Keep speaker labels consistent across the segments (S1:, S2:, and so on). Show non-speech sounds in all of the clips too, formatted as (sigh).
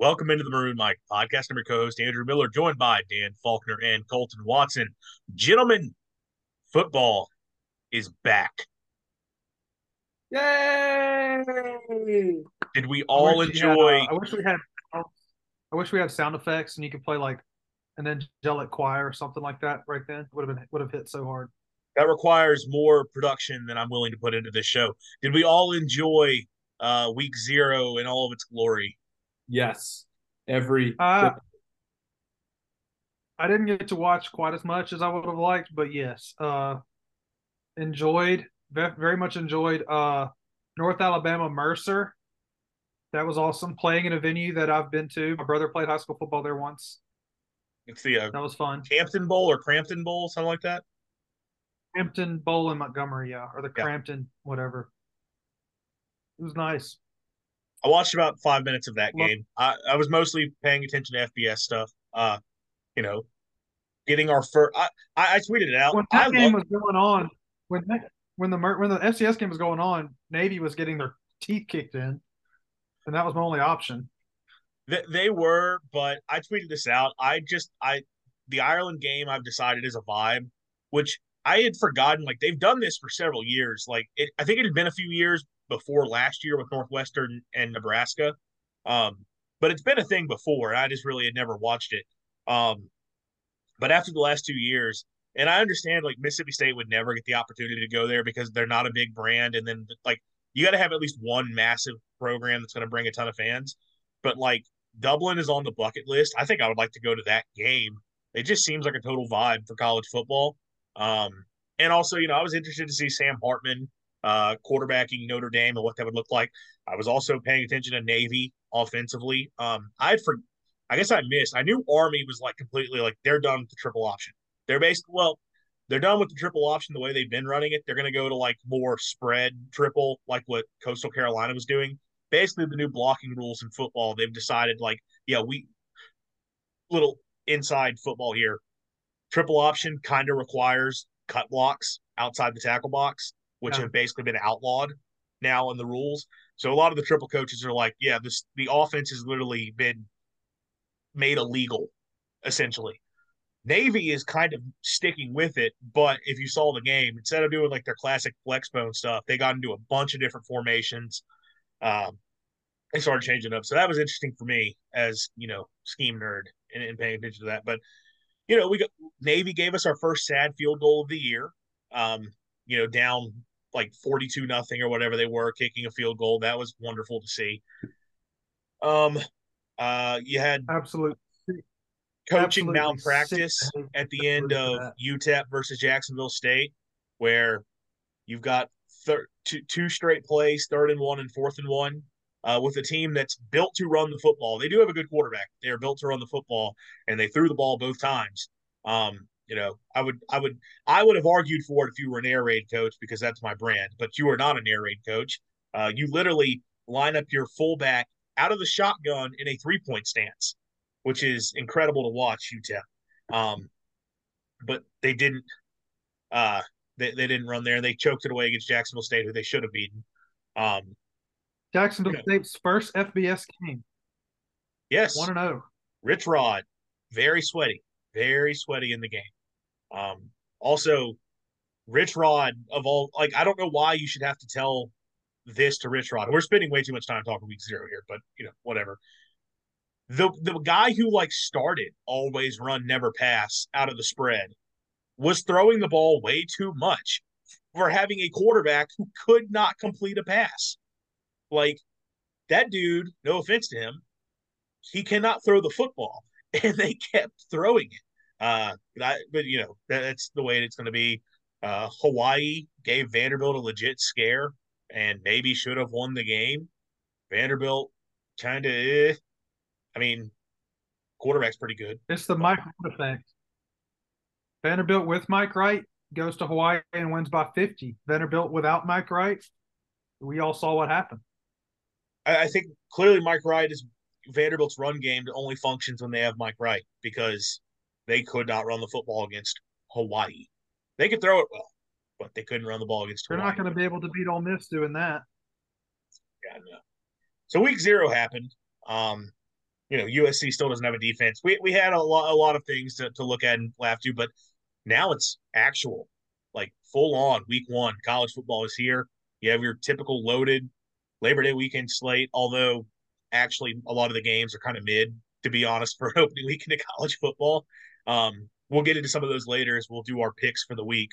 S1: Welcome into the Maroon Mike podcast. I'm your co-host Andrew Miller, joined by Dan Faulkner and Colton Watson. Gentlemen, football is back.
S2: Yay!
S1: Did we all
S2: wish we had,
S1: enjoy?
S2: uh, I wish we had. I wish we had sound effects and you could play like an angelic choir or something like that right then. Would have been would have hit so hard.
S1: that requires more production than I'm willing to put into this show. Did we all enjoy uh, week zero in all of its glory?
S3: Yes. Every
S2: Uh, I didn't get to watch quite as much as I would have liked, but yes, uh, enjoyed very much enjoyed uh, North Alabama Mercer. That was awesome. Playing in a venue that I've been to. My brother played high school football there once.
S1: It's the uh,
S2: That was fun.
S1: Campton Bowl or Cramton Bowl, something like that.
S2: Cramton Bowl in Montgomery, yeah, or the
S1: Yeah.
S2: Cramton, whatever. It was nice.
S1: I watched about five minutes of that game. I, I was mostly paying attention to FBS stuff. Uh, you know, getting our first. I, I, I tweeted it out.
S2: When
S1: I
S2: that game
S1: love,
S2: was going on, when that, when the when the FCS game was going on, Navy was getting their teeth kicked in, and that was my only option.
S1: They, they were, but I tweeted this out. I just I the Ireland game I've decided is a vibe, which I had forgotten. Like they've done this for several years. Like it, I think it had been a few years before last year with Northwestern and Nebraska, um, but it's been a thing before. I just really had never watched it. Um, but after the last two years, and I understand like Mississippi State would never get the opportunity to go there because they're not a big brand, and then like you got to have at least one massive program that's going to bring a ton of fans. But like Dublin is on the bucket list. I think I would like to go to that game. It just seems like a total vibe for college football. Um, and also, you know, I was interested to see Sam Hartman uh, quarterbacking Notre Dame and what that would look like. I was also paying attention to Navy offensively. Um, I for, I guess I missed. I knew Army was like completely like they're done with the triple option. They're basically well, they're done with the triple option the way they've been running it. They're going to go to like more spread triple, like what Coastal Carolina was doing basically the new blocking rules in football. They've decided like, yeah, we little inside football here. Triple option kind of requires cut blocks outside the tackle box, which
S2: Yeah.
S1: have basically been outlawed now in the rules. So a lot of the triple coaches are like, yeah, this the offense has literally been made illegal, essentially. Navy is kind of sticking with it, but if you saw the game, instead of doing like their classic flex bone stuff, they got into a bunch of different formations. Um, they started changing up, so that was interesting for me as you know scheme nerd and, and paying attention to that. But you know, we got Navy gave us our first sad field goal of the year. Um, you know, down like forty-two nothing or whatever they were, kicking a field goal. That was wonderful to see. Um, uh, you had
S2: Absolute
S1: coaching
S2: absolutely
S1: malpractice
S2: sick.
S1: at the end of
S2: that.
S1: UTEP versus Jacksonville State, where you've got thir- two, two straight plays, third and one and fourth and one, uh, with a team that's built to run the football. They do have a good quarterback. They are built to run the football, and they threw the ball both times. Um, you know, I would, I would, I would have argued for it if you were an air raid coach because that's my brand. But you are not an air raid coach. Uh, you literally line up your fullback out of the shotgun in a three point stance which is incredible to watch UTEP. Um, but they didn't. Uh, they, they didn't run there. And they choked it away against Jacksonville State, who they should have beaten. Um,
S2: Jacksonville
S1: Yeah.
S2: State's first FBS game,
S1: yes,
S2: one and oh. zero.
S1: Rich Rod, very sweaty, very sweaty in the game. Um, also, Rich Rod of all like I don't know why you should have to tell this to Rich Rod. We're spending way too much time talking week zero here, but you know whatever. The the guy who like started always run never pass out of the spread was throwing the ball way too much for having a quarterback who could not complete a pass. Like that dude, no offense to him, he cannot throw the football, (laughs) and they kept throwing it. Uh, but, I, but you know that, that's the way it's going to be. Uh, Hawaii gave Vanderbilt a legit scare, and maybe should have won the game. Vanderbilt kind of, eh. I mean, quarterback's pretty good.
S2: It's the Mike Wright effect. Vanderbilt with Mike Wright goes to Hawaii and wins by 50. Vanderbilt without Mike Wright, we all saw what happened.
S1: I, I think clearly Mike Wright is Vanderbilt's run game that only functions when they have Mike Wright because they could not run the football against Hawaii. They could throw it well, but they couldn't run the ball against
S2: They're
S1: Hawaii.
S2: not going to be able to beat Ole Miss doing that.
S1: Yeah, know. So week zero happened. Um, you know USC still doesn't have a defense. We we had a lot a lot of things to, to look at and laugh to, but now it's actual, like full on week one. College football is here. You have your typical loaded Labor Day weekend slate, although actually a lot of the games are kind of mid, to be honest, (laughs) for opening weekend of college football. Um, we'll get into some of those later as we'll do our picks for the week.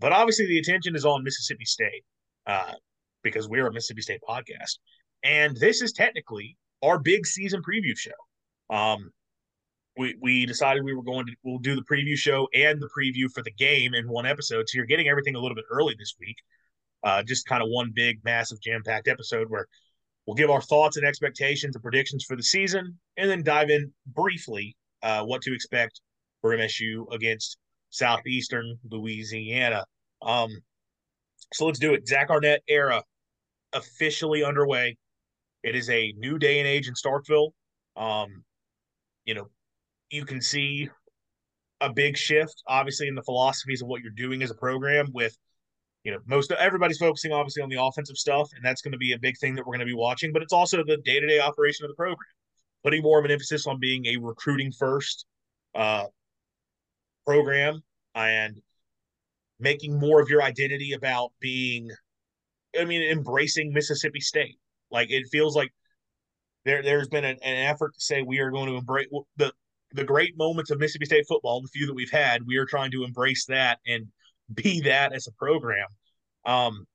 S1: But obviously, the attention is on Mississippi State uh, because we're a Mississippi State podcast. And this is technically our big season preview show. Um, we, we decided we were going to we'll do the preview show and the preview for the game in one episode. So you're getting everything a little bit early this week. Uh, just kind of one big, massive, jam packed episode where we'll give our thoughts and expectations and predictions for the season, and then dive in briefly uh, what to expect for MSU against Southeastern Louisiana. Um, so let's do it. Zach Arnett era officially underway. It is a new day and age in Starkville. Um, you know, you can see a big shift, obviously, in the philosophies of what you're doing as a program. With you know, most everybody's focusing obviously on the offensive stuff, and that's going to be a big thing that we're going to be watching. But it's also the day to day operation of the program, putting more of an emphasis on being a recruiting first uh, program and making more of your identity about being I mean embracing Mississippi State. Like it feels like there there's been an, an effort to say we are going to embrace the the great moments of Mississippi State football, the few that we've had, we are trying to embrace that and (laughs) be that as a program. Um,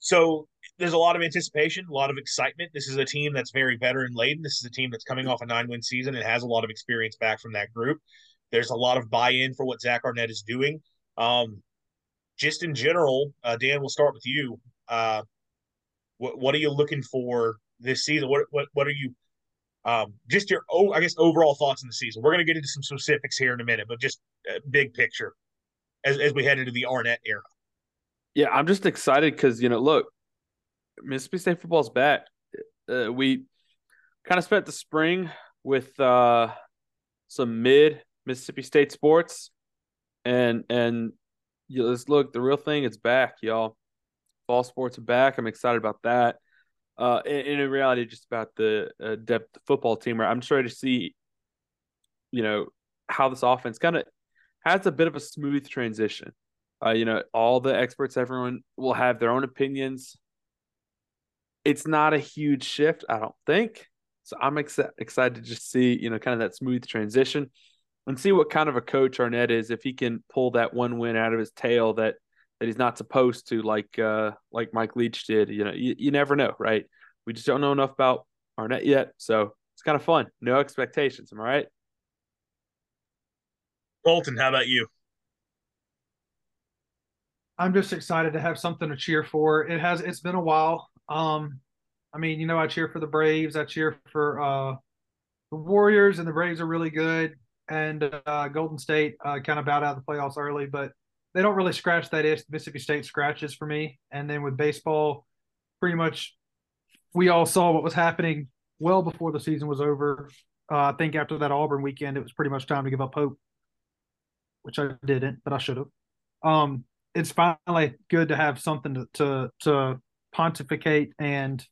S1: so there's a lot of anticipation, a lot of excitement. This is a team that's very veteran laden. This is a team that's coming off a nine win season and has a lot of experience back from that group. There's a lot of buy in for what Zach Arnett is doing. Um, just in general, uh, Dan, we'll start with you. Uh, what what are you looking for this season? What what what are you? Um, just your oh, I guess overall thoughts in the season. We're going to get into some specifics here in a minute, but just big picture as as we head into the Arnett era.
S4: Yeah, I'm just excited because you know, look, Mississippi State football's back. Uh, we kind of spent the spring with uh, some mid Mississippi State sports, and and you let's look the real thing. It's back, y'all. Fall sports are back. I'm excited about that. Uh, and, and in reality, just about the uh, depth football team. Where I'm ready to see, you know, how this offense kind of has a bit of a smooth transition. Uh, you know, all the experts, everyone will have their own opinions. It's not a huge shift, I don't think. So I'm ex- excited to just see, you know, kind of that smooth transition and see what kind of a coach Arnett is if he can pull that one win out of his tail that that he's not supposed to, like uh like Mike Leach did. You know, you, you never know, right? We just don't know enough about Arnett yet, so it's kind of fun. No expectations. Am I right?
S1: Colton, how about you?
S2: I'm just excited to have something to cheer for. It has it's been a while. Um, I mean, you know, I cheer for the Braves. I cheer for uh, the Warriors, and the Braves are really good and uh, Golden State uh, kind of bowed out of the playoffs early, but they don't really scratch that itch. Mississippi State scratches for me. And then with baseball, pretty much we all saw what was happening well before the season was over. Uh, I think after that Auburn weekend, it was pretty much time to give up hope, which I didn't, but I should have. Um, it's finally good to have something to, to, to pontificate and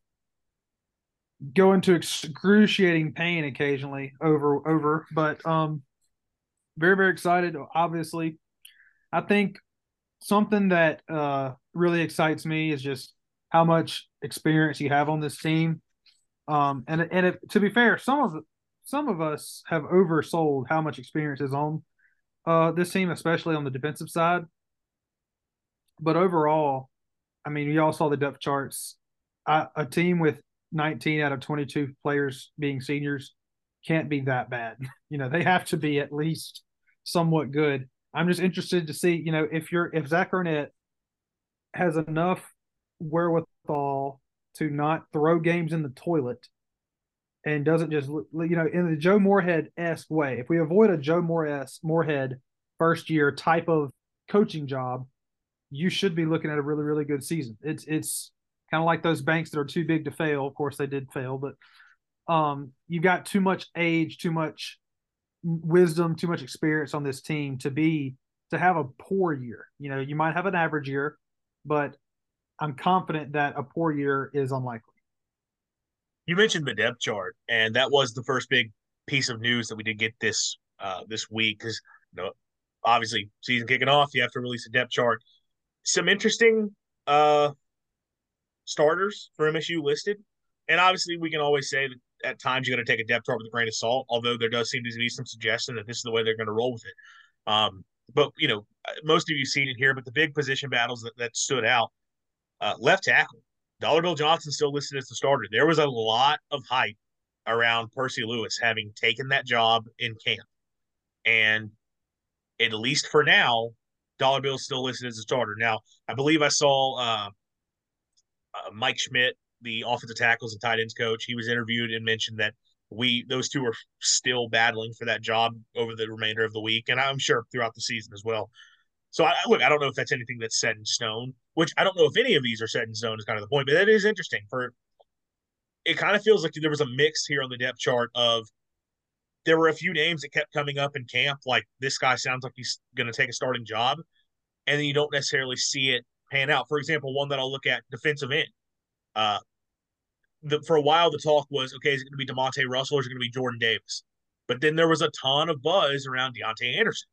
S2: go into excruciating pain occasionally over over but um very very excited. Obviously, I think something that uh, really excites me is just how much experience you have on this team. Um, and and if, to be fair, some of some of us have oversold how much experience is on uh, this team, especially on the defensive side. But overall, I mean, you all saw the depth charts. I, a team with 19 out of 22 players being seniors can't be that bad. (laughs) You know, they have to be at least somewhat good. I'm just interested to see, you know, if you're if Zach Arnett has enough wherewithal to not throw games in the toilet and doesn't just you know in the Joe Moorhead esque way. If we avoid a Joe Moorhead first year type of coaching job, you should be looking at a really really good season. It's it's kind of like those banks that are too big to fail. Of course, they did fail, but um, you've got too much age, too much wisdom, too much experience on this team to be to have a poor year. You know, you might have an average year, but I'm confident that a poor year is unlikely.
S1: You mentioned the depth chart, and that was the first big piece of news that we did get this uh, this week because you know obviously season kicking off, you have to release a depth chart. Some interesting uh, starters for MSU listed, and obviously we can always say that at times you got to take a depth chart with a grain of salt. Although there does seem to be some suggestion that this is the way they're going to roll with it. Um, but you know, most of you seen it here. But the big position battles that, that stood out, uh, left tackle, Dollar Bill Johnson still listed as the starter. There was a lot of hype around Percy Lewis having taken that job in camp, and at least for now, Dollar Bill still listed as a starter. Now, I believe I saw uh, uh, Mike Schmidt, the offensive tackles and tight ends coach. He was interviewed and mentioned that we those two are still battling for that job over the remainder of the week, and I'm sure throughout the season as well. So I look, I don't know if that's anything that's set in stone, which I don't know if any of these are set in stone is kind of the point, but that is interesting. For it kind of feels like there was a mix here on the depth chart of there were a few names that kept coming up in camp, like this guy sounds like he's going to take a starting job, and then you don't necessarily see it pan out. For example, one that I'll look at defensive end. Uh, the, for a while, the talk was okay, is it going to be Demonte Russell or is it going to be Jordan Davis? But then there was a ton of buzz around Deontay Anderson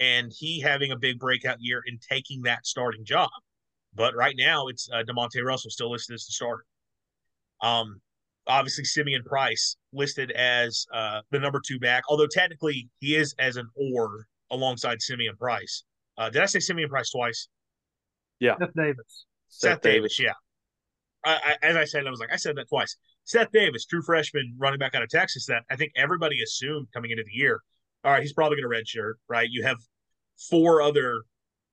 S1: and he having a big breakout year in taking that starting job. But right now, it's uh, Demonte Russell still listed as the starter. Um, obviously, Simeon Price listed as uh, the number two back, although technically he is as an or alongside Simeon Price. Uh, did I say Simeon Price twice?
S4: Yeah.
S2: Seth Davis.
S1: Seth, Seth Davis. Davis. yeah. I, I, as I said, I was like, I said that twice. Seth Davis, true freshman running back out of Texas, that I think everybody assumed coming into the year all right, he's probably going to redshirt, right? You have four other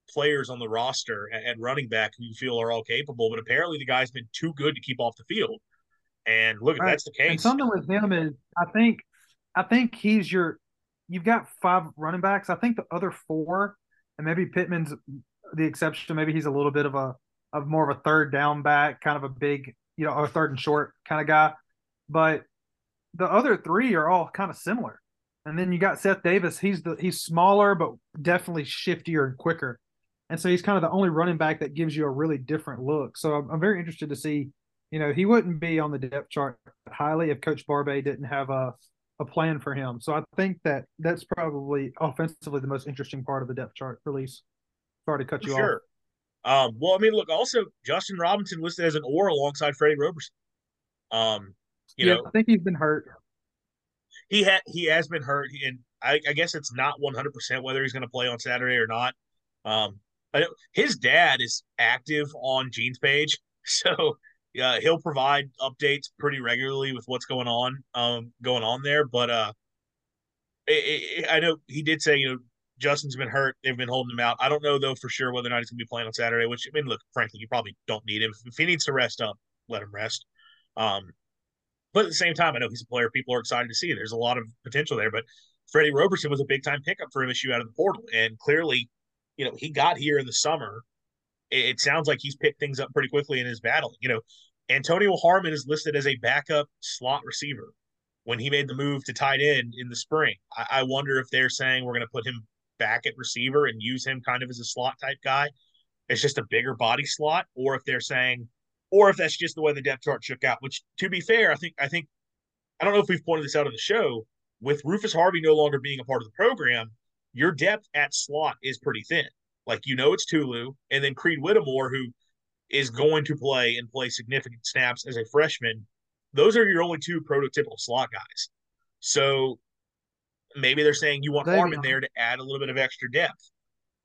S1: players on the roster at, running back who you feel are all capable, but apparently the guy's been too good to keep off the field. And look, right. that's the case.
S2: And something with him is, I think, I think he's your. You've got five running backs. I think the other four, and maybe Pittman's the exception. Maybe he's a little bit of a of more of a third down back, kind of a big, you know, a third and short kind of guy. But the other three are all kind of similar. And then you got Seth Davis. He's the he's smaller but definitely shiftier and quicker. And so he's kind of the only running back that gives you a really different look. So I'm, I'm very interested to see. You know, he wouldn't be on the depth chart highly if Coach Barbay didn't have a a plan for him. So I think that that's probably offensively the most interesting part of the depth chart release. Sorry to cut you sure.
S1: off. Um, well, I mean, look, also Justin Robinson listed as an or alongside Freddie Roberson. Um, you yeah, know,
S2: I think he's been hurt
S1: he had he has been hurt, and I, I guess it's not one hundred percent whether he's going to play on Saturday or not. Um, his dad is active on Gene's page, (laughs) so uh, he'll provide updates pretty regularly with what's going on um, going on there. But uh, it, it, I know he did say you know Justin's been hurt; they've been holding him out. I don't know though for sure whether or not he's going to be playing on Saturday. Which I mean, look, frankly, you probably don't need him if he needs to rest up. Let him rest. Um, but at the same time, I know he's a player people are excited to see. There's a lot of potential there. But Freddie Roberson was a big time pickup for MSU out of the portal. And clearly, you know, he got here in the summer. It, sounds like he's picked things up pretty quickly in his battle. You know, Antonio Harmon is listed as a backup slot receiver when he made the move to tight end in the spring. I, I wonder if they're saying we're going to put him back at receiver and use him kind of as a slot type guy. It's just a bigger body slot, or if they're saying or if that's just the way the depth chart shook out. Which, to be fair, I think I think I don't know if we've pointed this out on the show. With Rufus Harvey no longer being a part of the program, your depth at slot is pretty thin. Like you know, it's Tulu, and then Creed Whittemore, who is going to play and play significant snaps as a freshman. Those are your only two prototypical slot guys. So maybe they're saying you want Harmon there to add a little bit of extra depth,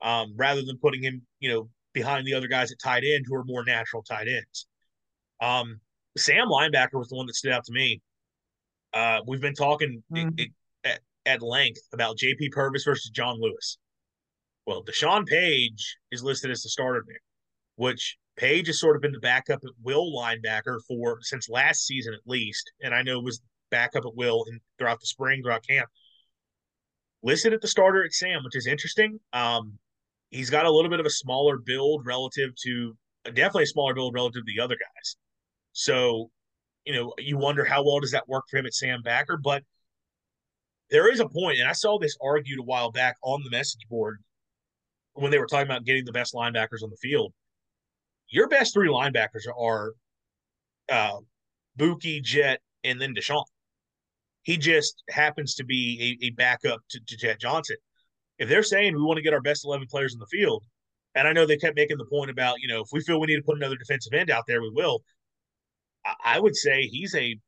S1: um, rather than putting him, you know, behind the other guys at tight end who are more natural tight ends. Um, Sam linebacker was the one that stood out to me. Uh, we've been talking mm-hmm. it, it, at, at length about JP Purvis versus John Lewis. Well, Deshaun Page is listed as the starter there, which Page has sort of been the backup at will linebacker for since last season at least, and I know was backup at will in, throughout the spring, throughout camp. Listed at the starter at Sam, which is interesting. Um, he's got a little bit of a smaller build relative to definitely a smaller build relative to the other guys. So, you know, you wonder how well does that work for him at Sam Backer, but there is a point, and I saw this argued a while back on the message board when they were talking about getting the best linebackers on the field. Your best three linebackers are uh, Buki, Jett, and then Deshaun. He just happens to be a, a backup to, to Jett Johnson. If they're saying we want to get our best 11 players in the field, and I know they kept making the point about, you know, if we feel we need to put another defensive end out there, we will. I, I would say he's a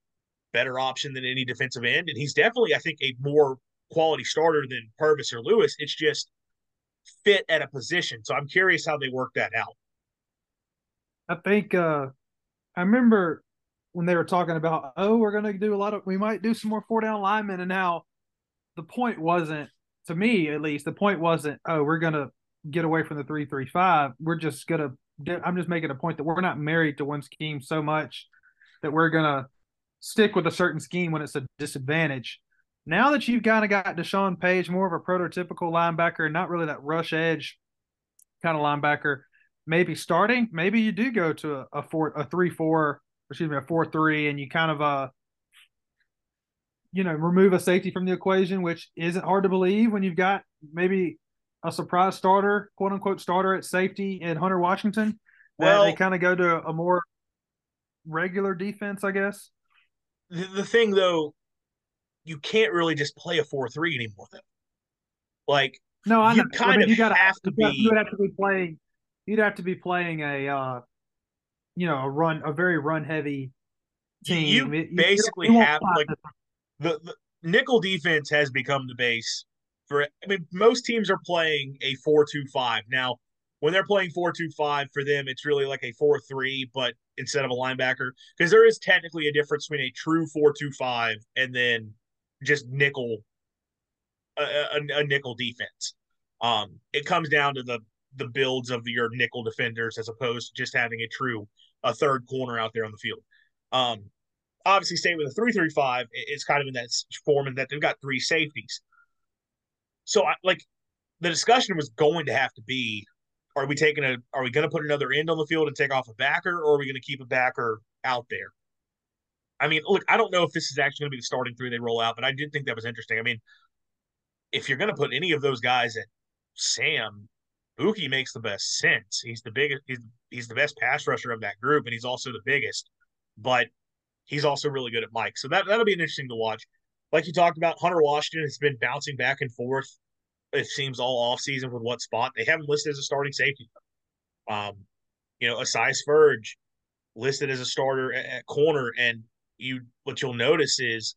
S1: better option than any defensive end. And he's definitely, I think, a more quality starter than Purvis or Lewis. It's just fit at a position. So I'm curious how they work that out.
S2: I think uh I remember when they were talking about, oh, we're gonna do a lot of we might do some more four down linemen, and now the point wasn't to me at least, the point wasn't, oh, we're gonna get away from the three three five. We're just gonna I'm just making a point that we're not married to one scheme so much that we're gonna stick with a certain scheme when it's a disadvantage. Now that you've kind of got Deshaun Page, more of a prototypical linebacker, not really that rush edge kind of linebacker, maybe starting, maybe you do go to a, a four, a three, four, excuse me, a four, three, and you kind of, uh, you know, remove a safety from the equation, which isn't hard to believe when you've got maybe a surprise starter, quote unquote starter at safety in Hunter Washington. Well, they kind of go to a more regular defense, I guess.
S1: The, the thing though, you can't really just play a four three anymore though. Like
S2: no, I
S1: you
S2: know.
S1: kind
S2: I mean,
S1: of
S2: you gotta,
S1: have to be.
S2: You would have to be playing. You'd have to be playing a, uh, you know, a run, a very run heavy team.
S1: You basically you have like the, the nickel defense has become the base for. I mean, most teams are playing a four-two-five now. When they're playing four-two-five for them, it's really like a four-three, but instead of a linebacker, because there is technically a difference between a true four-two-five and then just nickel, a, a, a nickel defense. Um, it comes down to the the builds of your nickel defenders as opposed to just having a true a third corner out there on the field. Um, obviously, staying with a three three five, it's kind of in that form in that they've got three safeties. So, I, like, the discussion was going to have to be: Are we taking a? Are we going to put another end on the field and take off a backer, or are we going to keep a backer out there? I mean, look, I don't know if this is actually going to be the starting three they roll out, but I did think that was interesting. I mean, if you're going to put any of those guys at Sam, Buki makes the best sense. He's the biggest. He's he's the best pass rusher of that group, and he's also the biggest. But he's also really good at Mike. So that that'll be interesting to watch. Like you talked about, Hunter Washington has been bouncing back and forth. It seems all off season with what spot they haven't listed as a starting safety. Um, you know, Esaias Furdge listed as a starter at, at corner, and you what you'll notice is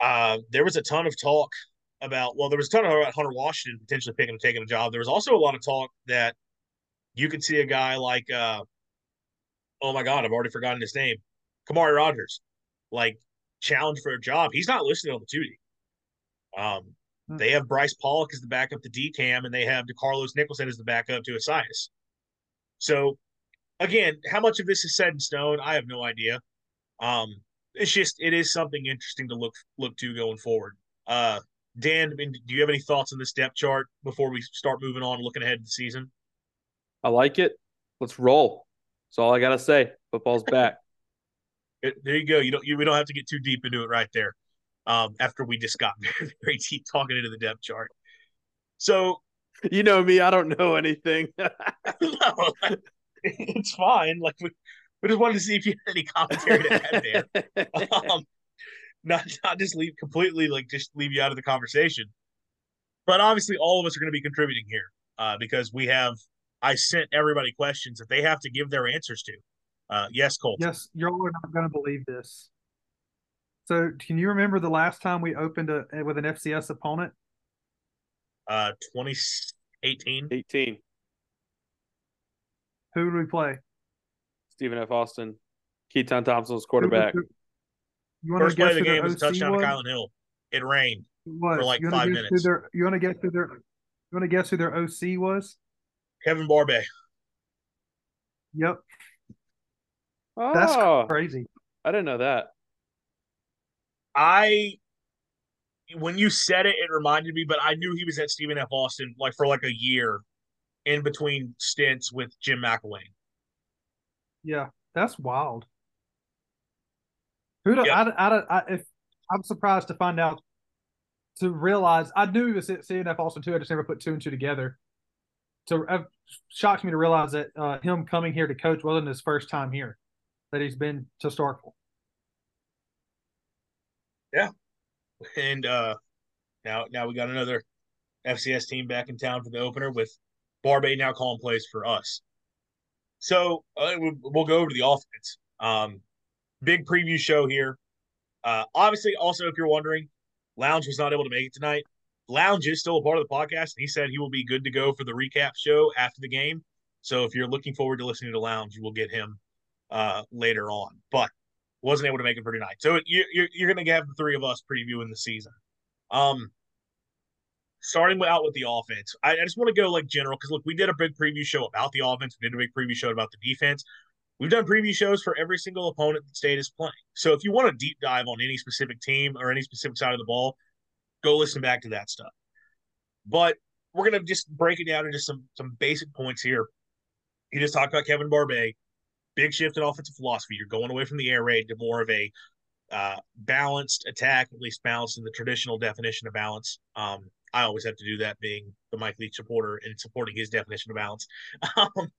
S1: uh, there was a ton of talk about well, there was a ton of about Hunter Washington potentially picking and taking a job. There was also a lot of talk that you could see a guy like uh, oh my god, I've already forgotten his name, Khamauri Rogers, like challenge for a job. He's not listed on the two D. Um, hmm. they have Bryce Pollock as the backup to DCAM, and they have DeCarlos Nicholson as the backup to Esaias. So, again, how much of this is set in stone? I have no idea. Um, it's just it is something interesting to look look to going forward. Uh, Dan, I mean, do you have any thoughts on this depth chart before we start moving on, looking ahead to the season?
S4: I like it. Let's roll. That's all I gotta say. Football's back. (laughs)
S1: there you go. You don't. You, we don't have to get too deep into it right there. Um, after we just got very, (laughs) very deep talking into the depth chart. So,
S4: you know me. I don't know anything.
S1: no, (laughs) it's fine. Like we, we just wanted to see if you had any commentary to add there. Um, not (laughs) not just leave completely like just leave you out of the conversation. But obviously, all of us are going to be contributing here uh, because we have. I sent everybody questions that they have to give their answers to. Uh, yes, Colt.
S2: Yes, you're not going to believe this. So, can you remember the last time we opened a with an FCS opponent?
S1: Uh, 2018.
S4: 18.
S2: Who did we play?
S4: Stephen F. Austin. Keytaon Thompson was quarterback. Who,
S1: you First play of the game was a touchdown was? to Kylan Hill. It rained for like five minutes.
S2: Their, you want to guess who their you want to guess who their OC was?
S1: Kevin Barbay.
S2: Yep.
S4: Oh,
S2: That's crazy.
S4: I didn't know that.
S1: I when you said it, it reminded me, but I knew he was at Stephen F. Austin like for like a year in between stints with Jim McElwain.
S2: Yeah, that's wild. Who do, yep. I, I, I, if I'm surprised to find out to realize I knew he was at CNF Austin too. I just never put two and two together. So it shocked me to realize that uh, him coming here to coach wasn't his first time here, that he's been to Starkville.
S1: Yeah, and uh, now now we got another FCS team back in town for the opener with Barbay now calling plays for us. So uh, we'll go over to the offense. Um, big preview show here. Uh, obviously, also if you're wondering, Lounge was not able to make it tonight. Lounge is still a part of the podcast, and he said he will be good to go for the recap show after the game. So if you're looking forward to listening to Lounge, you will get him uh, later on. But wasn't able to make it for tonight. So you, you're you're going to have the three of us previewing the season. Um, starting out with the offense, I, I just want to go like general because look, we did a big preview show about the offense. We did a big preview show about the defense. We've done preview shows for every single opponent the state is playing. So if you want a deep dive on any specific team or any specific side of the ball, go listen back to that stuff. But we're gonna just break it down into some some basic points here. You just talked about Kevin Barbay, big shift in offensive philosophy. You're going away from the air raid to more of a uh, balanced attack, at least balanced in the traditional definition of balance. Um, I always have to do that, being the Mike Leach supporter and supporting his definition of balance. (laughs) Um,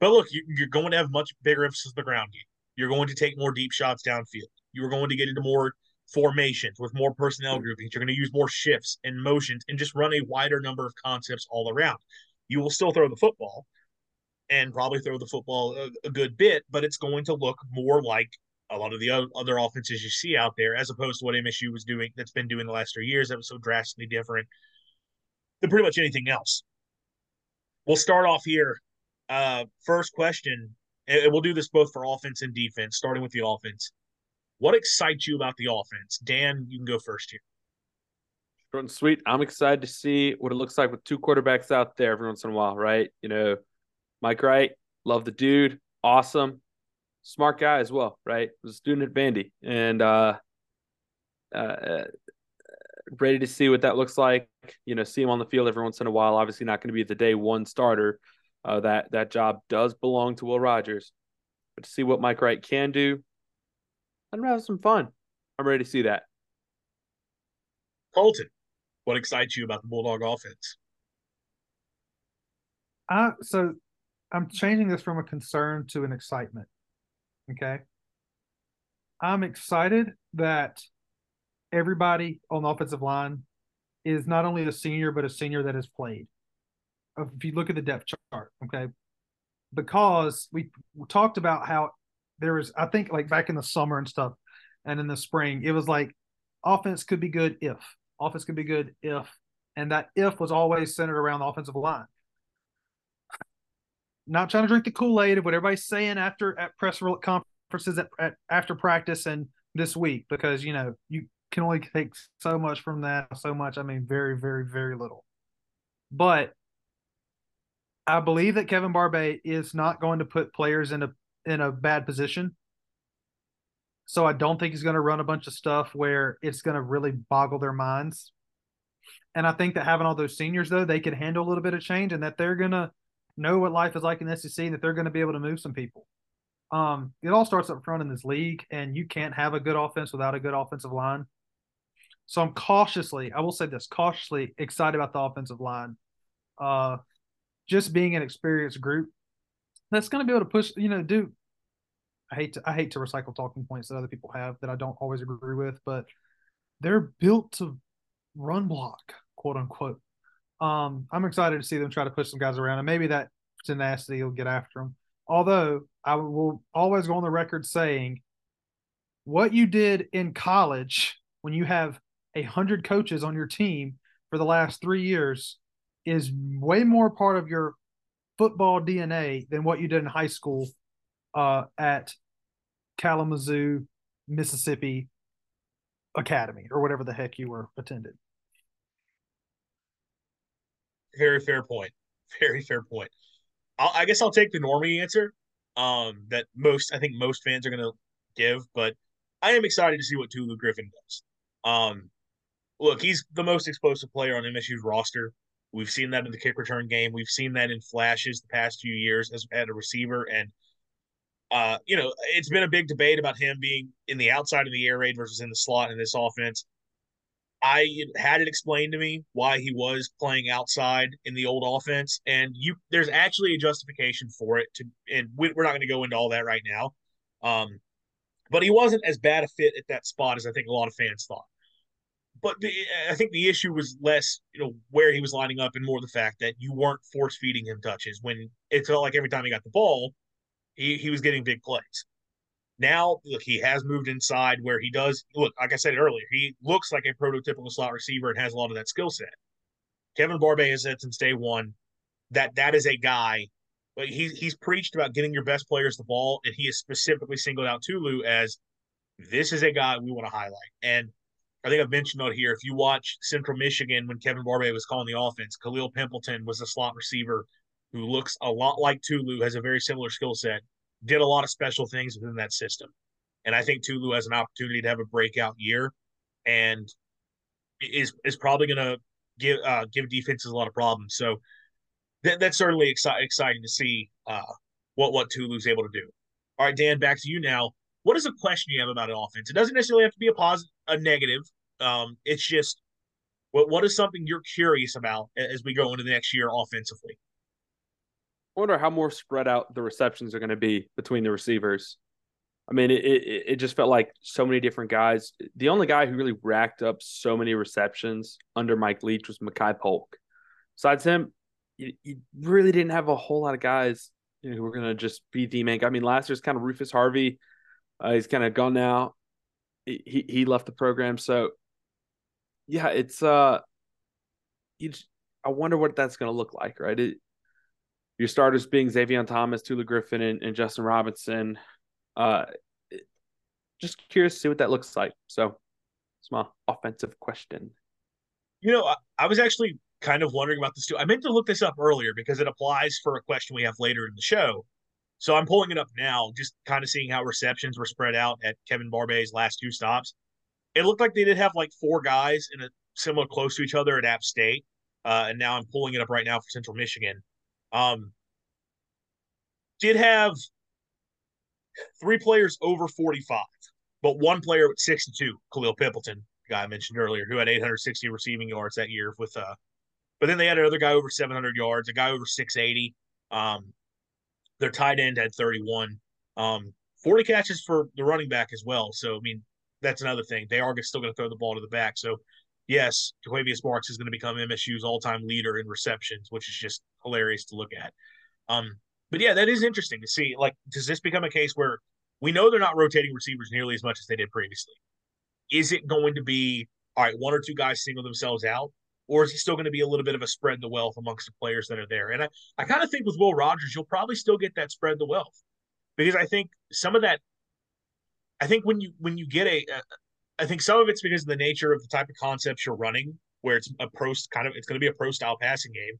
S1: but look, you, are going to have much bigger emphasis on the ground game. You're going to take more deep shots downfield. You're going to get into more formations with more personnel groupings. You're going to use more shifts and motions and just run a wider number of concepts all around. You will still throw the football and probably throw the football a, a good bit, but it's going to look more like a lot of the other offenses you see out there, as opposed to what MSU was doing that's been doing the last three years. That was so drastically different than pretty much anything else. We'll start off here uh, first question, and we'll do this both for offense and defense, starting with the offense. What excites you about the offense? Dan, you can go first here.
S4: Short and sweet. I'm excited to see what it looks like with two quarterbacks out there every once in a while, right? You know, Mike Wright, love the dude, awesome, smart guy as well, right? Was a student at Vandy, and uh, uh, ready to see what that looks like. You know, see him on the field every once in a while. Obviously, not going to be the day one starter, uh, that that job does belong to Will Rogers. But to see what Mike Wright can do, I'm gonna have some fun. I'm ready to see that.
S1: Colton, what excites you about the Bulldog offense?
S2: Uh, so I'm changing this from a concern to an excitement. Okay. I'm excited that everybody on the offensive line is not only a senior, but a senior that has played if you look at the depth chart, okay, because we, talked about how there was, I think, like back in the summer and stuff, and in the spring, it was like offense could be good if offense could be good if, and that if was always centered around the offensive line. Not trying to drink the Kool Aid of what everybody's saying after at press conferences at, at, after practice and this week, because you know you can only take so much from that, so much. I mean, very, very, very little. But I believe that Kevin Barbay is not going to put players in a in a bad position. So I don't think he's going to run a bunch of stuff where it's going to really boggle their minds. And I think that having all those seniors though, they can handle a little bit of change and that they're going to know what life is like in the SEC that they're going to be able to move some people. Um, it all starts up front in this league, and you can't have a good offense without a good offensive line. So I'm cautiously, I will say this, cautiously excited about the offensive line. Uh, just being an experienced group that's going to be able to push, you know, do. I hate to I hate to recycle talking points that other people have that I don't always agree with, but they're built to run block, quote unquote. Um, I'm excited to see them try to push some guys around, and maybe that tenacity will get after them. Although I will always go on the record saying, what you did in college when you have a hundred coaches on your team for the last three years is way more part of your football DNA than what you did in high school uh, at Kalamazoo, Mississippi Academy or whatever the heck you were attended.
S1: Very fair point. Very fair point. I'll, I guess I'll take the normie answer um, that most I think most fans are going to give, but I am excited to see what Tulu Griffin does. Um, look, he's the most explosive player on MSU's roster. We've seen that in the kick return game. We've seen that in flashes the past few years as at a receiver. And uh, you know, it's been a big debate about him being in the outside of the air raid versus in the slot in this offense. I had it explained to me why he was playing outside in the old offense, and you there's actually a justification for it. To and we, are not going to go into all that right now. Um, but he wasn't as bad a fit at that spot as I think a lot of fans thought. But the, I think the issue was less, you know, where he was lining up and more the fact that you weren't force feeding him touches when it felt like every time he got the ball, he, he was getting big plays. Now, look, he has moved inside where he does look, like I said earlier, he looks like a prototypical slot receiver and has a lot of that skill set. Kevin Barbay has said since day one that that is a guy. But he, he's preached about getting your best players the ball, and he has specifically singled out Tulu as this is a guy we want to highlight. And I think I've mentioned out here. If you watch Central Michigan when Kevin Barbay was calling the offense, Khalil Pimpleton was a slot receiver who looks a lot like Tulu, has a very similar skill set, did a lot of special things within that system. And I think Tulu has an opportunity to have a breakout year and is is probably going to give uh, give defenses a lot of problems. So th- that's certainly exci- exciting to see uh, what what Tulu's able to do. All right, Dan, back to you now. What is a question you have about an offense? It doesn't necessarily have to be a positive, a negative. Um, it's just what what is something you're curious about as we go into the next year offensively.
S4: I wonder how more spread out the receptions are going to be between the receivers. I mean, it, it, it just felt like so many different guys. The only guy who really racked up so many receptions under Mike Leach was Makai Polk. Besides him, you, you really didn't have a whole lot of guys you know, who were going to just be the main guy. I mean, last year's kind of Rufus Harvey. Uh, he's kind of gone now. He he left the program, so yeah, it's uh, you. I wonder what that's going to look like, right? It, your starters being Zavion Thomas, Tulu Griffin, and, and Justin Robinson. Uh, just curious to see what that looks like. So, it's my offensive question.
S1: You know, I, I was actually kind of wondering about this too. I meant to look this up earlier because it applies for a question we have later in the show. So I'm pulling it up now, just kind of seeing how receptions were spread out at Kevin Barbay's last two stops. It looked like they did have like four guys in a similar close to each other at App State. Uh, and now I'm pulling it up right now for Central Michigan. Um, did have three players over 45, but one player with 62, Khalil Pimpleton, the guy I mentioned earlier, who had 860 receiving yards that year with uh but then they had another guy over 700 yards, a guy over 680. Um, their tight end had 31. Um, 40 catches for the running back as well. So, I mean, that's another thing. They are still going to throw the ball to the back. So, yes, Jo'quavious Marks is going to become MSU's all time leader in receptions, which is just hilarious to look at. Um, but yeah, that is interesting to see. Like, does this become a case where we know they're not rotating receivers nearly as much as they did previously? Is it going to be all right? One or two guys single themselves out, or is he still going to be a little bit of a spread the wealth amongst the players that are there? And I, I kind of think with Will Rogers, you'll probably still get that spread the wealth because I think some of that. I think when you when you get a, I think some of it's because of the nature of the type of concepts you're running, where it's a pro kind of it's going to be a pro style passing game.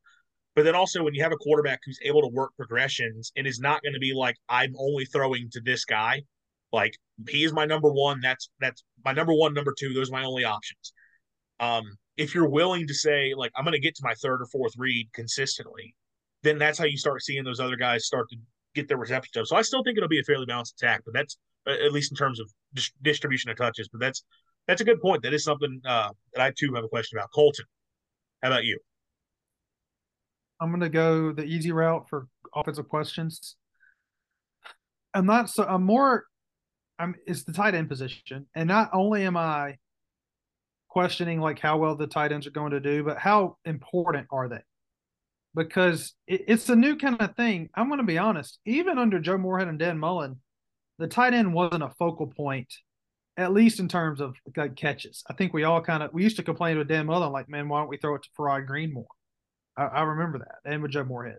S1: But then also when you have a quarterback who's able to work progressions and is not going to be like I'm only throwing to this guy, like he is my number one. That's that's my number one, number two. Those are my only options. Um, if you're willing to say like I'm going to get to my third or fourth read consistently, then that's how you start seeing those other guys start to get their reception. So I still think it'll be a fairly balanced attack, but that's at least in terms of dis- distribution of touches. But that's that's a good point. That is something uh, that I too have a question about. Colton, how about you?
S2: I'm going to go the easy route for offensive questions. I'm not so. I'm more. I'm. It's the tight end position, and not only am I questioning like how well the tight ends are going to do, but how important are they? Because it, it's a new kind of thing. I'm going to be honest. Even under Joe Moorhead and Dan Mullen, the tight end wasn't a focal point, at least in terms of like catches. I think we all kind of we used to complain with Dan Mullen, like, man, why don't we throw it to Farrod Green more? I, I remember that, and with Joe Moorhead.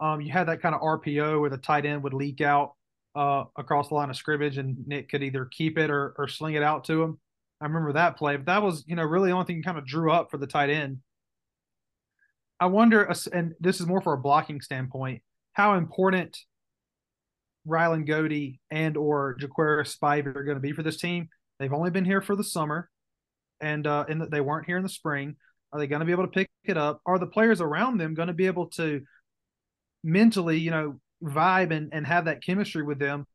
S2: Um, you had that kind of RPO where the tight end would leak out uh, across the line of scrimmage, and Nick could either keep it or, or sling it out to him. I remember that play, but that was, you know, really the only thing kind of drew up for the tight end. I wonder, and this is more for a blocking standpoint, how important Ryland Goede and or Jaquaris Spivey are going to be for this team. They've only been here for the summer, and uh, and they weren't here in the spring. Are they going to be able to pick it up? Are the players around them going to be able to mentally, you know, vibe and, and have that chemistry with them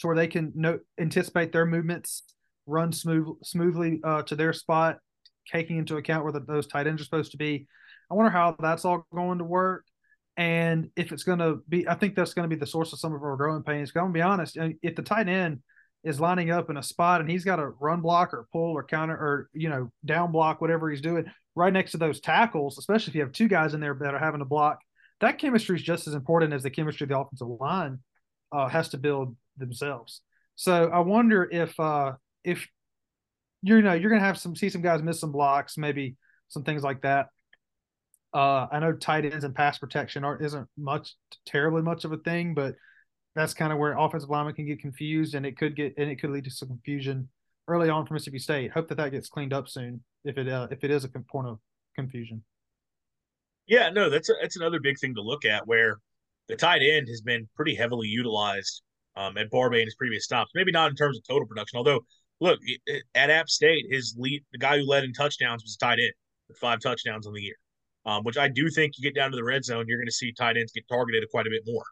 S2: to where they can know, anticipate their movements run smooth smoothly uh, to their spot, taking into account where the, those tight ends are supposed to be. I wonder how that's all going to work, and if it's going to be. I think that's going to be the source of some of our growing pains. I'm going to be honest. If the tight end is lining up in a spot and he's got a run block or pull or counter or you know down block whatever he's doing right next to those tackles, especially if you have two guys in there that are having to block. That chemistry is just as important as the chemistry of the offensive line uh, has to build themselves. So I wonder if uh, if you know you're to have some see some guys miss some blocks, maybe some things like that. Uh, I know tight ends and pass protection aren't isn't much terribly much of a thing, but that's kind of where offensive linemen can get confused, and it could get and it could lead to some confusion early on for Mississippi State. Hope that that gets cleaned up soon if it uh, if it is a point of confusion.
S1: Yeah, no, that's a, that's another big thing to look at where the tight end has been pretty heavily utilized um, at Barbay in his previous stops. Maybe not in terms of total production, although look at App State, his lead, the guy who led in touchdowns was tight end with five touchdowns on the year. Um, which I do think you get down to the red zone, you're going to see tight ends get targeted quite a bit more.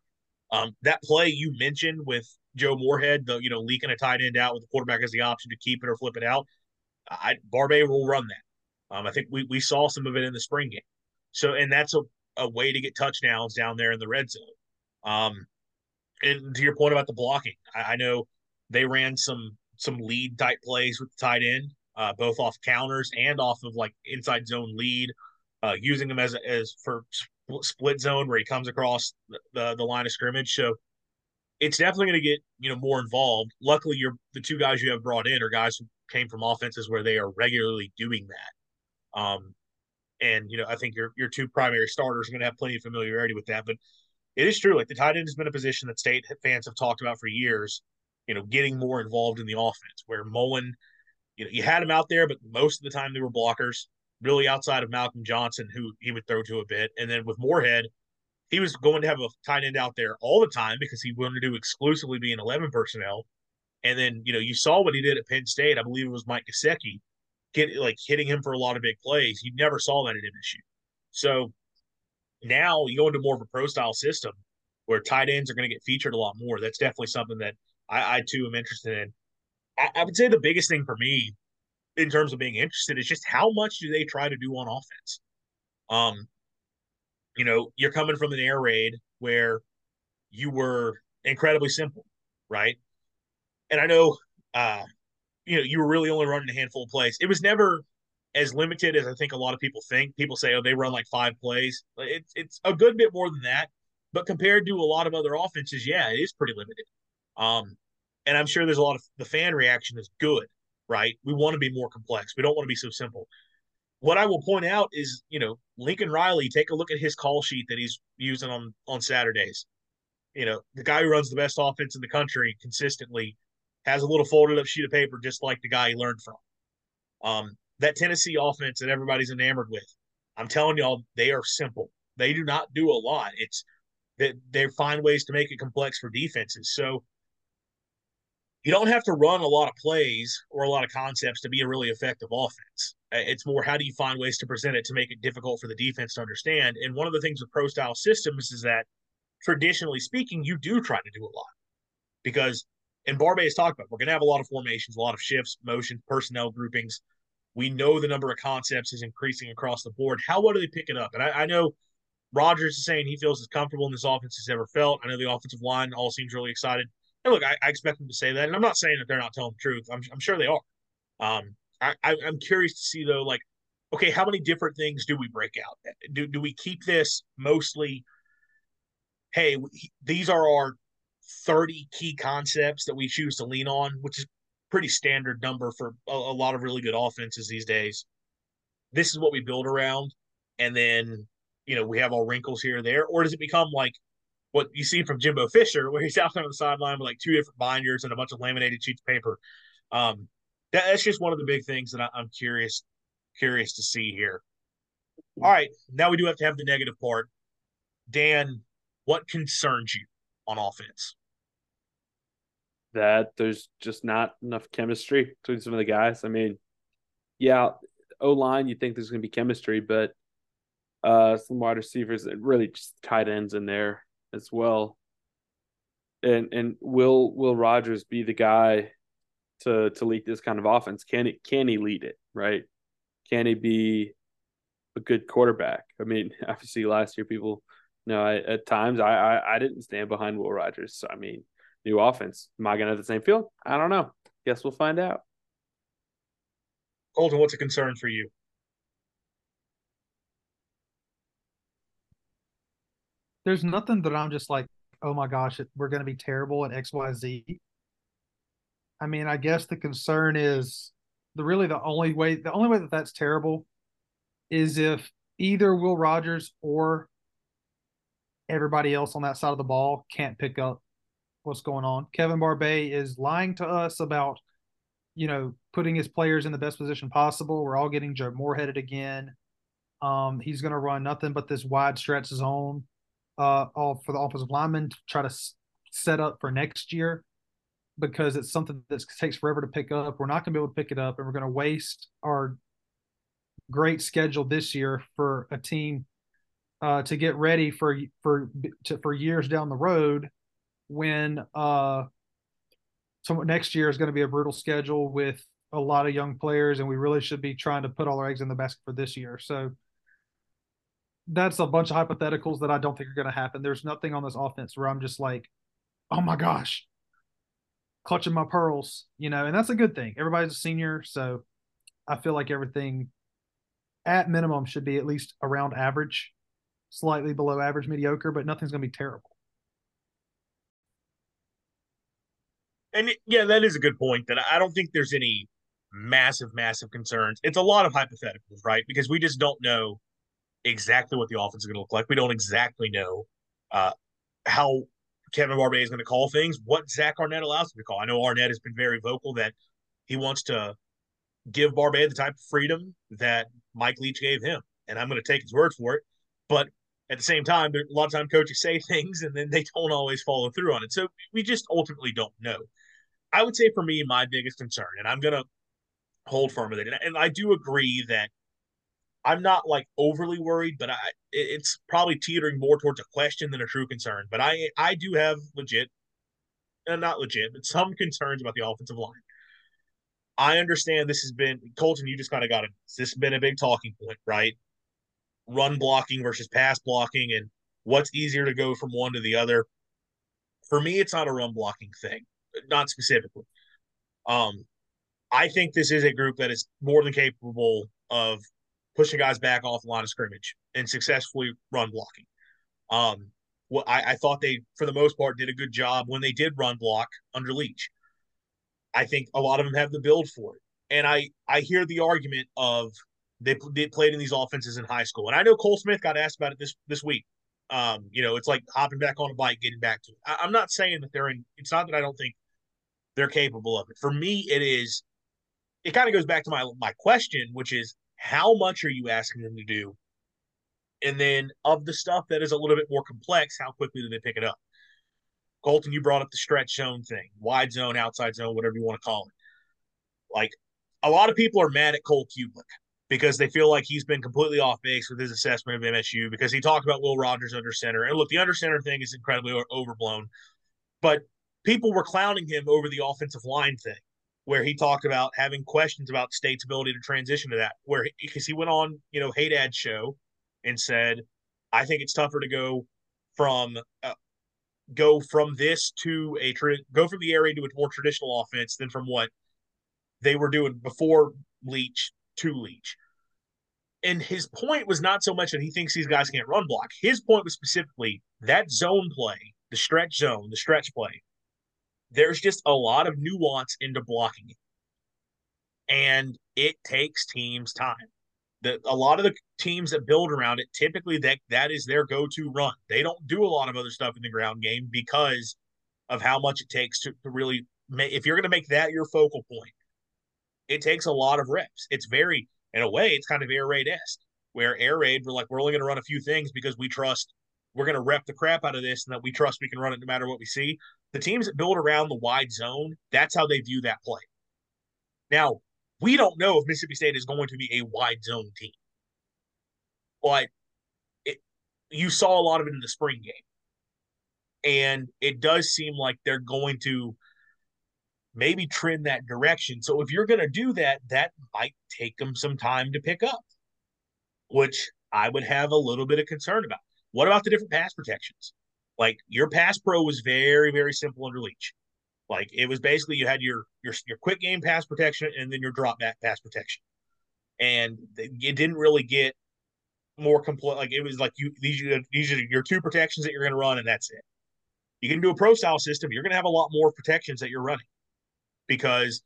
S1: Um, that play you mentioned with Joe Moorhead, the you know leaking a tight end out with the quarterback as the option to keep it or flip it out, I Barbay will run that. Um, I think we we saw some of it in the spring game. So and that's a, a way to get touchdowns down there in the red zone. Um, and to your point about the blocking, I, I know they ran some some lead type plays with the tight end, uh, both off counters and off of like inside zone lead, uh, using them as as for split zone where he comes across the, the, the line of scrimmage. So it's definitely going to get you know more involved. Luckily, you're the two guys you have brought in are guys who came from offenses where they are regularly doing that. Um, and you know, I think your your two primary starters are going to have plenty of familiarity with that. But it is true, like the tight end has been a position that state fans have talked about for years. You know, getting more involved in the offense. Where Mullen, you know, you had him out there, but most of the time they were blockers. Really, outside of Malcolm Johnson, who he would throw to a bit, and then with Moorhead, he was going to have a tight end out there all the time because he wanted to exclusively be an 11 personnel. And then, you know, you saw what he did at Penn State. I believe it was Mike Gesicki, get like hitting him for a lot of big plays. You never saw that at MSU. So now you go into more of a pro style system where tight ends are going to get featured a lot more. That's definitely something that I, I too am interested in. I, I would say the biggest thing for me in terms of being interested is just how much do they try to do on offense? Um, you know, you're coming from an air raid where you were incredibly simple, right? And I know, uh, you know, you were really only running a handful of plays. It was never as limited as I think a lot of people think. People say, oh, they run like five plays. It's it's a good bit more than that. But compared to a lot of other offenses, yeah, it is pretty limited. Um, and I'm sure there's a lot of the fan reaction is good, right? We want to be more complex. We don't want to be so simple what I will point out is, you know, Lincoln Riley, take a look at his call sheet that he's using on on Saturdays. You know, the guy who runs the best offense in the country consistently has a little folded up sheet of paper just like the guy he learned from. Um, that Tennessee offense that everybody's enamored with, I'm telling y'all, they are simple. They do not do a lot. It's that they, they find ways to make it complex for defenses. So you don't have to run a lot of plays or a lot of concepts to be a really effective offense. Uh, it's more how do you find ways to present it to make it difficult for the defense to understand. And one of the things with pro style systems is that traditionally speaking, you do try to do a lot because, and Barbay has talked about, we're going to have a lot of formations, a lot of shifts, motions, personnel groupings. We know the number of concepts is increasing across the board. How well do they pick it up? And I, I know Rogers is saying he feels as comfortable in this offense as ever felt. I know the offensive line all seems really excited. And look, I, I expect them to say that, and I'm not saying that they're not telling the truth. I'm, I'm sure they are. Um, I, am curious to see though, like, okay, how many different things do we break out? Do do we keep this mostly? Hey, these are our 30 key concepts that we choose to lean on, which is pretty standard number for a, a lot of really good offenses these days. This is what we build around, and then you know we have all wrinkles here or there, or does it become like what you see from Jimbo Fisher, where he's (laughs) out there on the sideline with like two different binders and a bunch of laminated sheets of paper? Um, that, that's just one of the big things that I, I'm curious curious to see here. All right, now we do have to have the negative part. Dan, what concerns you on offense?
S4: That there's just not enough chemistry between some of the guys. I mean, yeah, O line, you think there's going to be chemistry, but uh, some wide receivers and really just tight ends in there as well. And and will Will Rogers be the guy to to lead this kind of offense? Can he can he lead it? Right? Can he be a good quarterback? I mean, (laughs) obviously last year people, you know, I, at times I, I I didn't stand behind Will Rogers. So I mean, new offense. Am I to have the same feel? I don't know. Guess we'll find out.
S1: Colton, what's a concern for you?
S2: There's nothing that I'm just like, oh my gosh, we're going to be terrible at X, Y, Z. I mean, I guess the concern is the really the only way the only way that that's terrible is if either Will Rogers or everybody else on that side of the ball can't pick up what's going on. Kevin Barbay is lying to us about, you know, putting his players in the best position possible. We're all getting Joe Moorheaded again. Um, he's going to run nothing but this wide stretch zone uh, all for the offensive lineman to try to set up for next year because it's something that takes forever to pick up. We're not going to be able to pick it up, and we're going to waste our great schedule this year for a team uh, to get ready for for to, for years down the road when uh so next year is going to be a brutal schedule with a lot of young players and we really should be trying to put all our eggs in the basket for this year so that's a bunch of hypotheticals that I don't think are going to happen. There's nothing on this offense where I'm just like, oh my gosh, clutching my pearls, you know, and that's a good thing. Everybody's a senior, so I feel like everything at minimum should be at least around average, slightly below average, mediocre, but nothing's going to be terrible.
S1: And yeah, that is a good point. That I don't think there's any massive, massive concerns. It's a lot of hypotheticals, right? Because we just don't know exactly what the offense is going to look like. We don't exactly know uh, how Kevin Barbay is going to call things, what Zach Arnett allows him to call. I know Arnett has been very vocal that he wants to give Barbay the type of freedom that Mike Leach gave him, and I'm going to take his word for it. But at the same time, a lot of time coaches say (laughs) things and then they don't always follow through on it. So we just ultimately don't know. I would say for me, my biggest concern, and I'm going to hold firm with it, and I do agree that I'm not like overly worried, but I it's probably teetering more towards a question than a true concern. But I I do have legit, and uh, not legit, but some (laughs) concerns about the offensive line. I understand this has been Colton. You just kind of got it. This has been a big talking point, right? Run blocking versus pass blocking, and what's easier to go from one to the other. For me, it's not a run blocking thing, not specifically. Um, I think this is a group that is more than capable of pushing guys back off the line of scrimmage and successfully run blocking. Um, well, I, I thought they, for the most part, did a good job when they did run block under Leach. I think a lot of them have the build for it, and I I hear the argument of they, they played in these offenses in high school, and I know Cole Smith got asked about it this this week. Um, you know, it's like hopping back on a bike, getting back to it. I, I'm not saying that they're in. It's not that I don't think they're capable of it. For me, it is. It kind of goes back to my my question, which is how much are you asking them to do? And then of the stuff that is a little bit more complex, how quickly do they pick it up? Colton, you brought up the stretch zone thing, wide zone, outside zone, whatever you want to call it. Like a lot of people are mad at Cole Cubelic because they feel like he's been completely off base with his assessment of MSU because he talked about Will Rogers under center. And look, the under center thing is incredibly overblown, but people were clowning him over the offensive line thing where he talked about having questions about state's ability to transition to that. Where because he went on, you know, Hey Dad show and said, I think it's tougher to go from uh, go from this to a tra- go from the area to a more traditional offense than from what they were doing before Leach to Leach. And his point was not so much that he thinks these guys can't run block. His point was specifically that zone play, the stretch zone, the stretch play there's just a lot of nuance into blocking it. And it takes teams time. The, a lot of the teams that build around it typically that that is their go-to run. They don't do a lot of other stuff in the ground game because of how much it takes to, to really if you're going to make that your focal point, it takes a lot of reps. It's very in a way, it's kind of air raid esque, where air raid we're like we're only going to run a few things because we trust we're going to rep the crap out of this and that we trust we can run it no matter what we see. The teams that build around the wide zone, that's how they view that play. Now, we don't know if Mississippi State is going to be a wide zone team, but it, you saw a lot of it in the spring game. And it does seem like they're going to maybe trend that direction. So if you're going to do that, that might take them some time to pick up, which I would have a little bit of concern about. What about the different pass protections? Like your pass pro was very, very simple under Leach. Like it was basically you had your your your quick game pass protection and then your drop back pass protection, and it didn't really get more complete. Like it was like you these are these are your two protections that you're going to run, and that's it. You can do a pro style system. You're going to have a lot more protections that you're running because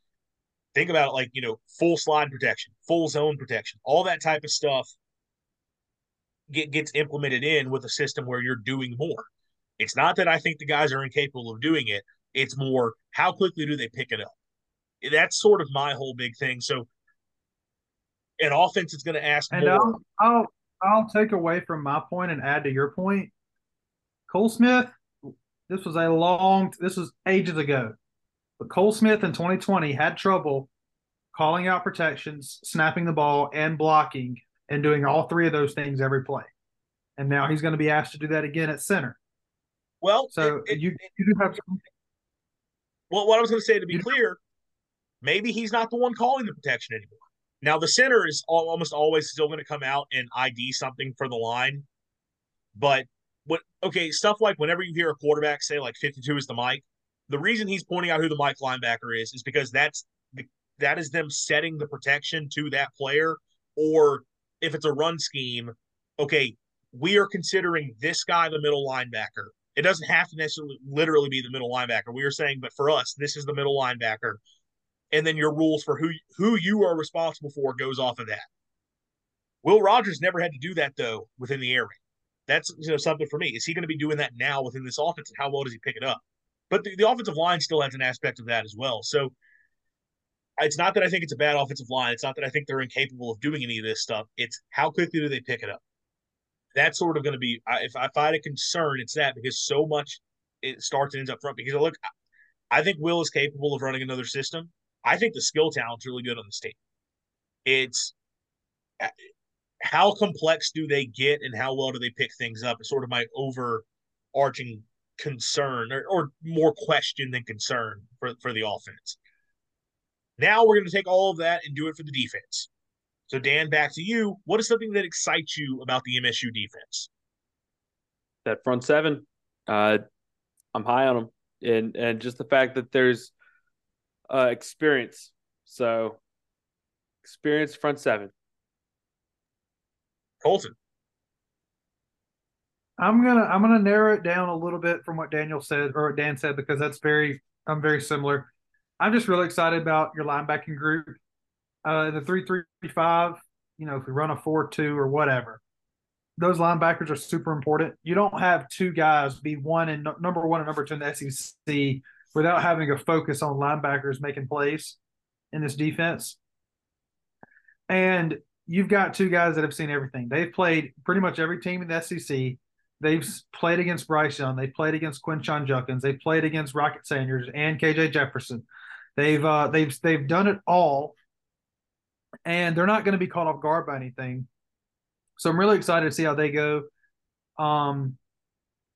S1: think about it like you know full slide protection, full zone protection, all that type of stuff get, gets implemented in with a system where you're doing more. It's not that I think the guys are incapable of doing it. It's more how quickly do they pick it up. That's sort of my whole big thing. So an offense is going to ask
S2: and
S1: more.
S2: I'll, I'll I'll take away from my point and add to your point. Cole Smith, this was a long this was ages ago. But Cole Smith in 2020 had trouble calling out protections, snapping the ball, and blocking, and doing all three of those things every play. And now he's going to be asked to do that again at center.
S1: Well,
S2: So
S1: it- it-
S2: you, you do have some
S1: Well, what I was going to say to be clear, maybe he's not the one calling the protection anymore. Now the center is al- almost always still going to come out and ID something for the line, but what? Okay, stuff like whenever you hear a quarterback say like 52 is the mic, the reason he's pointing out who the mic linebacker is is because that's the, that is them setting the protection to that player, or if it's a run scheme, okay, we are considering this guy the middle linebacker. It doesn't have to necessarily literally be the middle linebacker. We are saying, but for us, this is the middle linebacker. And then your rules for who who you are responsible for goes off of that. Will Rogers never had to do that though within the air raid. That's you know something for me. Is he going to be doing that now within this offense, and how well does he pick it up? But the, the offensive line still has an aspect of that as well. So it's not that I think it's a bad offensive line. It's not that I think they're incapable of doing any of this stuff. It's how quickly do they pick it up? That's sort of going to be if, if I had a concern, it's that because so much it starts and ends up front. Because look, I think Will is capable of running another system. I think the skill talent's really good on the state. It's how complex do they get and how well do they pick things up is sort of my overarching concern or, or more question than concern for, for the offense. Now we're going to take all of that and do it for the defense. So, Dan, back to you. What is something that excites you about the MSU defense?
S4: that front seven. Uh, I'm high on them, and and just the fact that there's uh, experience. So, experience front seven.
S1: Colton.
S2: I'm gonna I'm gonna narrow it down a little bit from what Daniel said or what Dan said because that's very I'm very similar. I'm just really excited about your linebacking group. Uh, the three three five. You know, if we run a four two or whatever, those linebackers are super important. You don't have two guys be one and number one and number two in the SEC without having a focus on linebackers making plays in this defense. And you've got two guys that have seen everything. They've played pretty much every team in the SEC. They've played against Bryce Young. They've played against Quinshon Judkins. They've played against Rocket Sanders and KJ Jefferson. They've uh, they've they've done it all, and they're not going to be caught off guard by anything. So I'm really excited to see how they go. Um,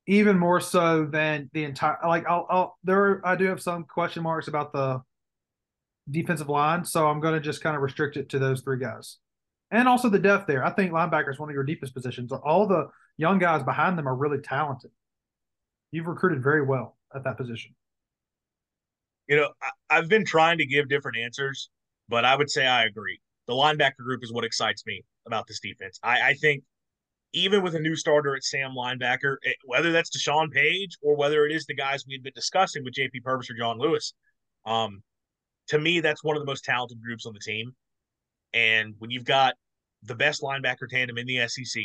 S2: even more so than the entire like I'll, I'll there I do have some question marks about the defensive line, so I'm going to just kind of restrict it to those three guys, and also the depth there. I think linebacker is one of your deepest positions. All the young guys behind them are really talented. You've recruited very well at that position.
S1: You know, I, I've been trying to give different answers, but I would say I agree. The linebacker group is what excites me about this defense. I, I think even with a new starter at Sam linebacker, it, whether that's Deshaun Page or whether it is the guys we've been discussing with JP Purvis or John Lewis, um, to me, that's one of the most talented groups on the team. And when you've got the best linebacker tandem in the SEC,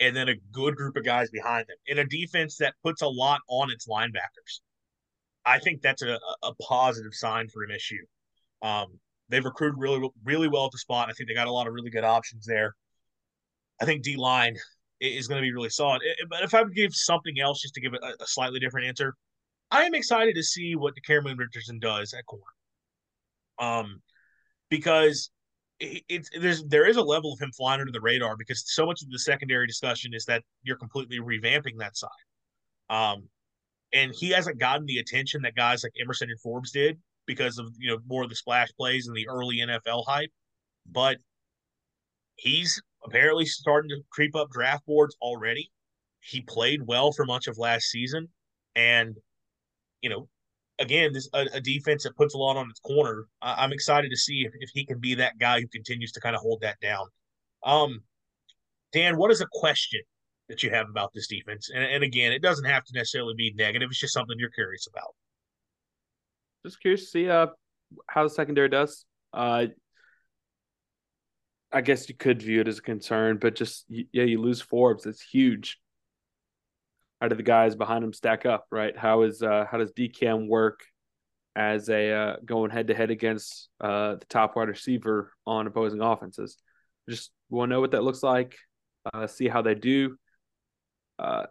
S1: and then a good group of guys behind them in a defense that puts a lot on its linebackers. I think that's a, a positive sign for MSU. Um, they've recruited really, really well at the spot. I think they got a lot of really good options there. I think D line is going to be really solid. But if I would give something else, just to give a, a slightly different answer, I am excited to see what Decamerion Richardson does at corner. Um, because it's there's there is a level of him flying under the radar because so much of the secondary discussion is that you're completely revamping that side. Um, and he hasn't gotten the attention that guys like Emerson and Forbes did because of you know more of the splash plays and the early NFL hype. But he's apparently starting to creep up draft boards already. he played well for much of last season, and you know, again, this a, a defense that puts a lot on its corner. I, am excited to see if, if he can be that guy who continues to kind of hold that down. Um, Dan, what is a question that you have about this defense? And, and again, it doesn't have to necessarily be negative. It's just something you're curious about.
S4: Just curious to see uh, how the secondary does. Uh, I guess you could view it as a concern, but just yeah, you lose Forbes. It's huge. How do the guys behind him stack up? Right? How is uh, how does DCAM work as a uh, going head to head against uh, the top wide receiver on opposing offenses? Just want to know what that looks like. Uh, see how they do. Uh,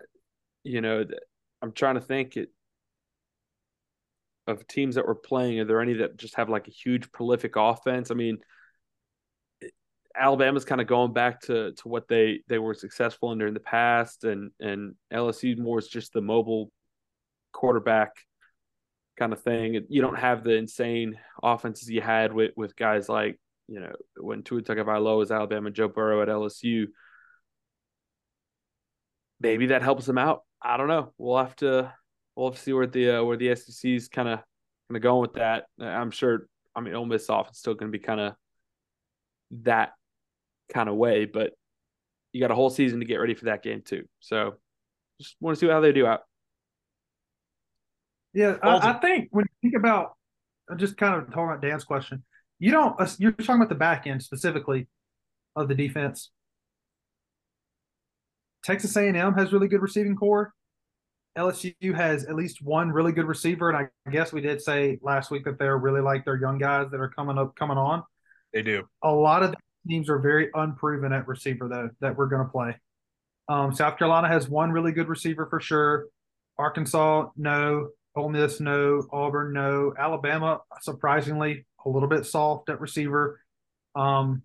S4: you know, I'm trying to think it, of teams that we're playing. Are there any that just have like a huge prolific offense? I mean, Alabama's kind of going back to to what they they were successful under in the past, and and LSU more is just the mobile quarterback kind of thing. You don't have the insane offenses you had with with guys like you know when Tua Tagovailoa was Alabama, Joe Burrow at LSU. Maybe that helps them out. I don't know. We'll have to we'll have to see where the uh, where the SEC's kind of kind of going with that. I'm sure. I mean, Ole Miss off is still going to be kind of that kind of way, but you got a whole season to get ready for that game too. So just want to see how they do out.
S2: Yeah, I, I, think when you think about just kind of talking about Dan's question, you don't uh, you're talking about the back end specifically of the defense. Texas A&M has really good receiving core. LSU has at least one really good receiver, and I guess we did say last week that they're really like their young guys that are coming up, coming on.
S1: They do.
S2: A lot of teams are very unproven at receiver though that we're going to play. Um, South Carolina has one really good receiver for sure. Arkansas, no. Ole Miss, no. Auburn, no. Alabama, surprisingly, a little bit soft at receiver. Um,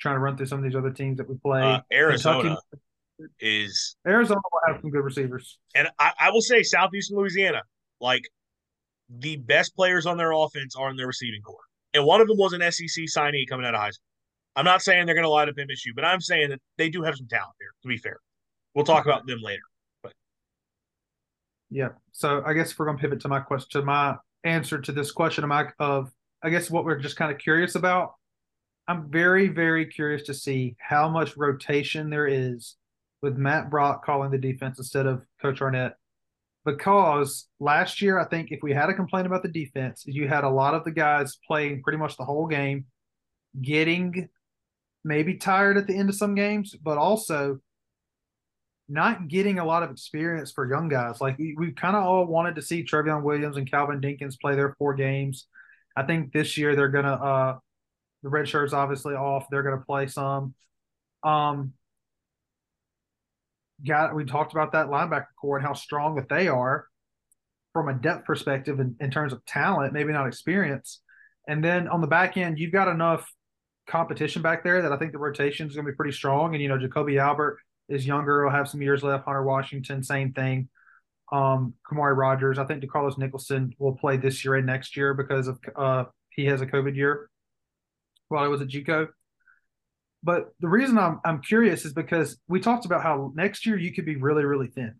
S2: trying to run through some of these other teams that we play. Uh,
S1: Arizona Kentucky, is
S2: Arizona will have some good receivers,
S1: and I, I will say Southeastern Louisiana, like the best players on their offense are in their receiving core, and one of them was an SEC signee coming out of high school. I'm not saying they're going to light up MSU, but I'm saying that they do have some talent there. To be fair, we'll talk about them later. But
S2: yeah, so I guess we're going to pivot to my question, to my answer to this question, of, my, of I guess what we're just kind of curious about. I'm very, very curious to see how much rotation there is with Matt Brock calling the defense instead of Coach Arnett. Because last year, I think if we had a complaint about the defense, you had a lot of the guys playing pretty much the whole game, getting maybe tired at the end of some games, but also not getting a lot of experience for young guys. Like we, we kind of all wanted to see Trevion Williams and Calvin Dinkins play their four games. I think this year they're gonna uh the red shirts obviously off. They're gonna play some. Um got we talked about that linebacker core and how strong that they are from a depth perspective in, in terms of talent, maybe not experience. And then on the back end, you've got enough competition back there that I think the rotation is going to be pretty strong. And you know, Jacoby Albert is younger; will have some years left. Hunter Washington, same thing. Um, Khamauri Rogers, I think DeCarlos Nicholson will play this year and next year because of uh, he has a COVID year while he was at JUCO. But the reason I'm I'm curious is because we talked about how next year you could be really really thin,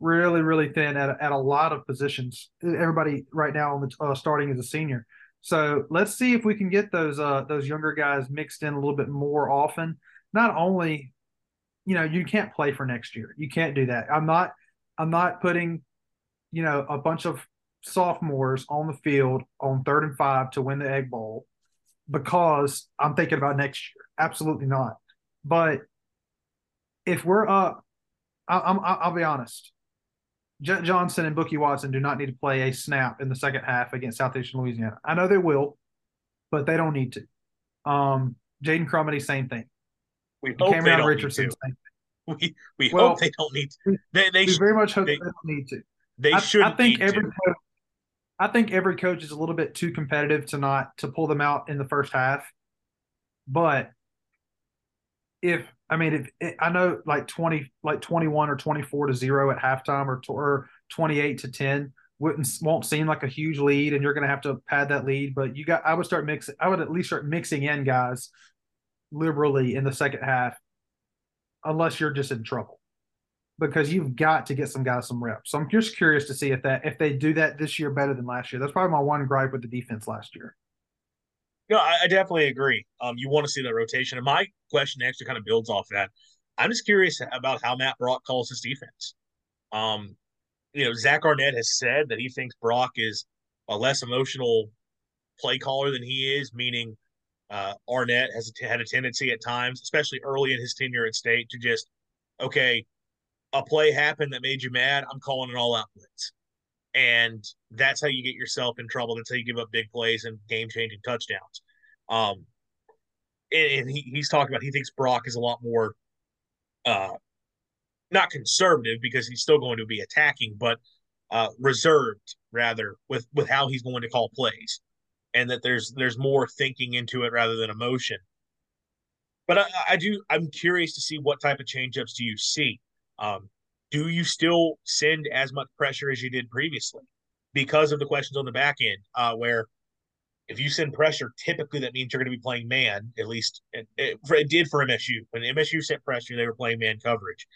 S2: really really thin at at a lot of positions. Everybody right now on the uh, starting as a senior. So let's see if we can get those uh those younger guys mixed in a little bit more often. Not only, you know, you can't play for next year. You can't do that. I'm not I'm not putting, you know, a bunch of sophomores on the field on third and five to win the egg bowl because I'm thinking about next year. Absolutely not. But if we're up, I, I'm I'll be honest. J- Johnson and Bookie Watson do not need to play a snap in the second half against Southeastern Louisiana. I know they will, but they don't need to. Um, Jaden Crumedy, same thing.
S1: We hope Cameron they don't Richardson, need to. (laughs) We we well, hope they don't need to. They, they
S2: we very much hope they, they, don't need to.
S1: They should.
S2: I think every coach, I think every coach is a little bit too competitive to not to pull them out in the first half. But if I mean, if I know like twenty, like twenty-one or twenty-four to zero at halftime, or or twenty-eight to ten wouldn't won't seem like a huge lead, and you're going to have to pad that lead. But you got, I would start mixing. I would at least start mixing in guys liberally in the second half, unless you're just in trouble. Because you've got to get some guys some reps. So I'm just curious to see if that if they do that this year better than last year. That's probably my one gripe with the defense last year.
S1: No, I, I definitely agree. Um, you want to see that rotation, and my question actually kind of builds off that. I'm just curious about how Matt Brock calls his defense. Um, you know, Zach Arnett has said that he thinks Brock is a less emotional play caller than he is, meaning uh, Arnett has had a tendency at times, especially early in his tenure at state, to just, okay, a play happened that made you mad. I'm calling it all out blitz. And that's how you get yourself in trouble. That's how you give up big plays and game changing touchdowns. Um, and, and he, he's talking about he thinks Brock is a lot more uh, not conservative because he's still going to be attacking, but uh, reserved rather with with how he's going to call plays, and that there's there's more thinking into it rather than emotion. But I, I do I'm curious to see what type of changeups do you see. Um, do you still send as much pressure as you did previously because of the questions on the back end, uh, where if you send pressure, typically that means you're going to be playing man. At least it, it, it, did for MSU. When MSU sent pressure, they were playing man coverage.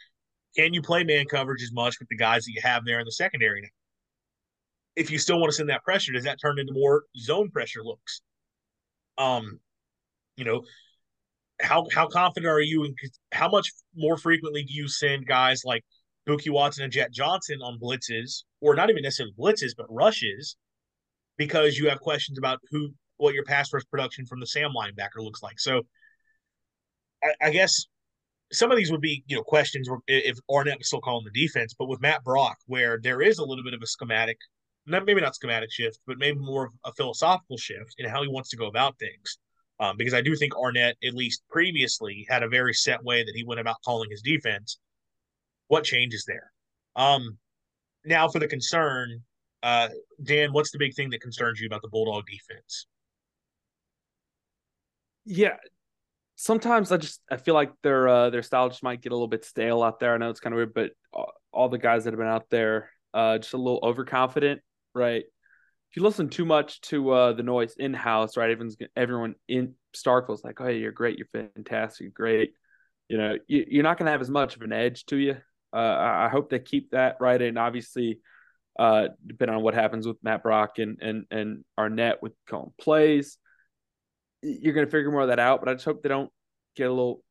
S1: Can you play man coverage as much with the guys that you have there in the secondary now? If you still want to send that pressure, does that turn into more zone pressure looks? Um, you know, how how confident are you in how much more frequently do you send guys like Bookie Watson and Jett Johnson on blitzes, or not even necessarily blitzes, but rushes, because you have questions about who what your pass rush production from the Sam linebacker looks like. So I, I guess some of these would be you know questions if Arnett was still calling the defense, but with Matt Brock, where there is a little bit of a schematic, maybe not schematic shift, but maybe more of a philosophical shift in how he wants to go about things. Um, because I do think Arnett, at least previously, had a very set way that he went about calling his defense. What changes there? Um, now for the concern, uh, Dan, what's the big thing that concerns you about the Bulldog defense?
S4: Yeah, sometimes I just I feel like their uh, their style just might get a little bit stale out there. I know it's kind of weird, but all the guys that have been out there uh, just a little overconfident, right? If you listen too much to uh, the noise in house, right? Everyone's everyone in Starkville's like, "Oh, you're great, you're fantastic, great." You know, you, are not going to have as much of an edge to you. Uh, I, I hope they keep that right, and obviously, uh, depending on what happens with Matt Brock and and and Arnett with calling plays, you're going to figure more of that out. But I just hope they don't get a little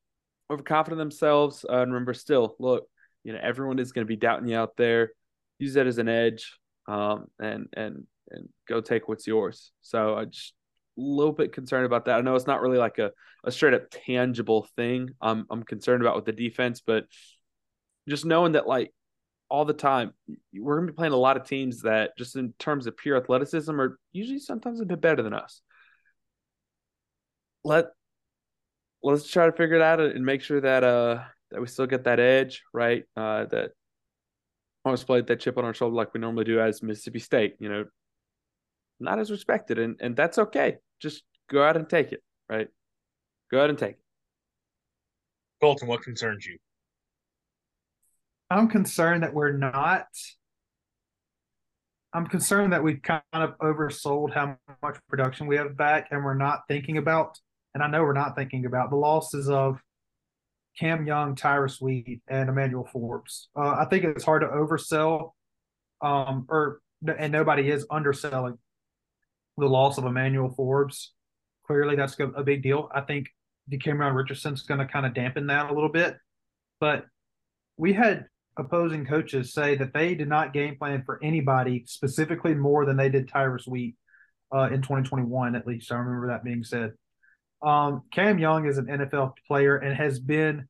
S4: overconfident themselves. Uh, and remember, still, look, you know, everyone is going to be doubting you out there. Use that as an edge, um, and and and go take what's yours. So I just a little bit concerned about that. I know it's not really like a, a straight up tangible thing. I'm I'm concerned about with the defense, but just knowing that like all the time, we're gonna be playing a lot of teams that just in terms of pure athleticism are usually sometimes a bit better than us let let's try to figure it out and make sure that uh that we still get that edge, right? Uh that almost played that chip on our shoulder like we normally do as Mississippi State, you know, not as respected and and that's okay. Just go out and take it, right? Go out and take it.
S1: Colton, what concerns you?
S2: I'm concerned that we're not I'm concerned that we've kind of oversold how much production we have back and we're not thinking about and I know we're not thinking about the losses of Cam Young, Tyrus Wheat, and Emmanuel Forbes. Uh, I think it's hard to oversell, um, or and nobody is underselling the loss of Emmanuel Forbes. Clearly, that's a big deal. I think Decamerion Richardson's going to kind of dampen that a little bit, but we had opposing coaches say that they did not game plan for anybody specifically more than they did Tyrus Wheat uh, in 2021. At least I remember that being said. Um, Cam Young is an NFL player and has been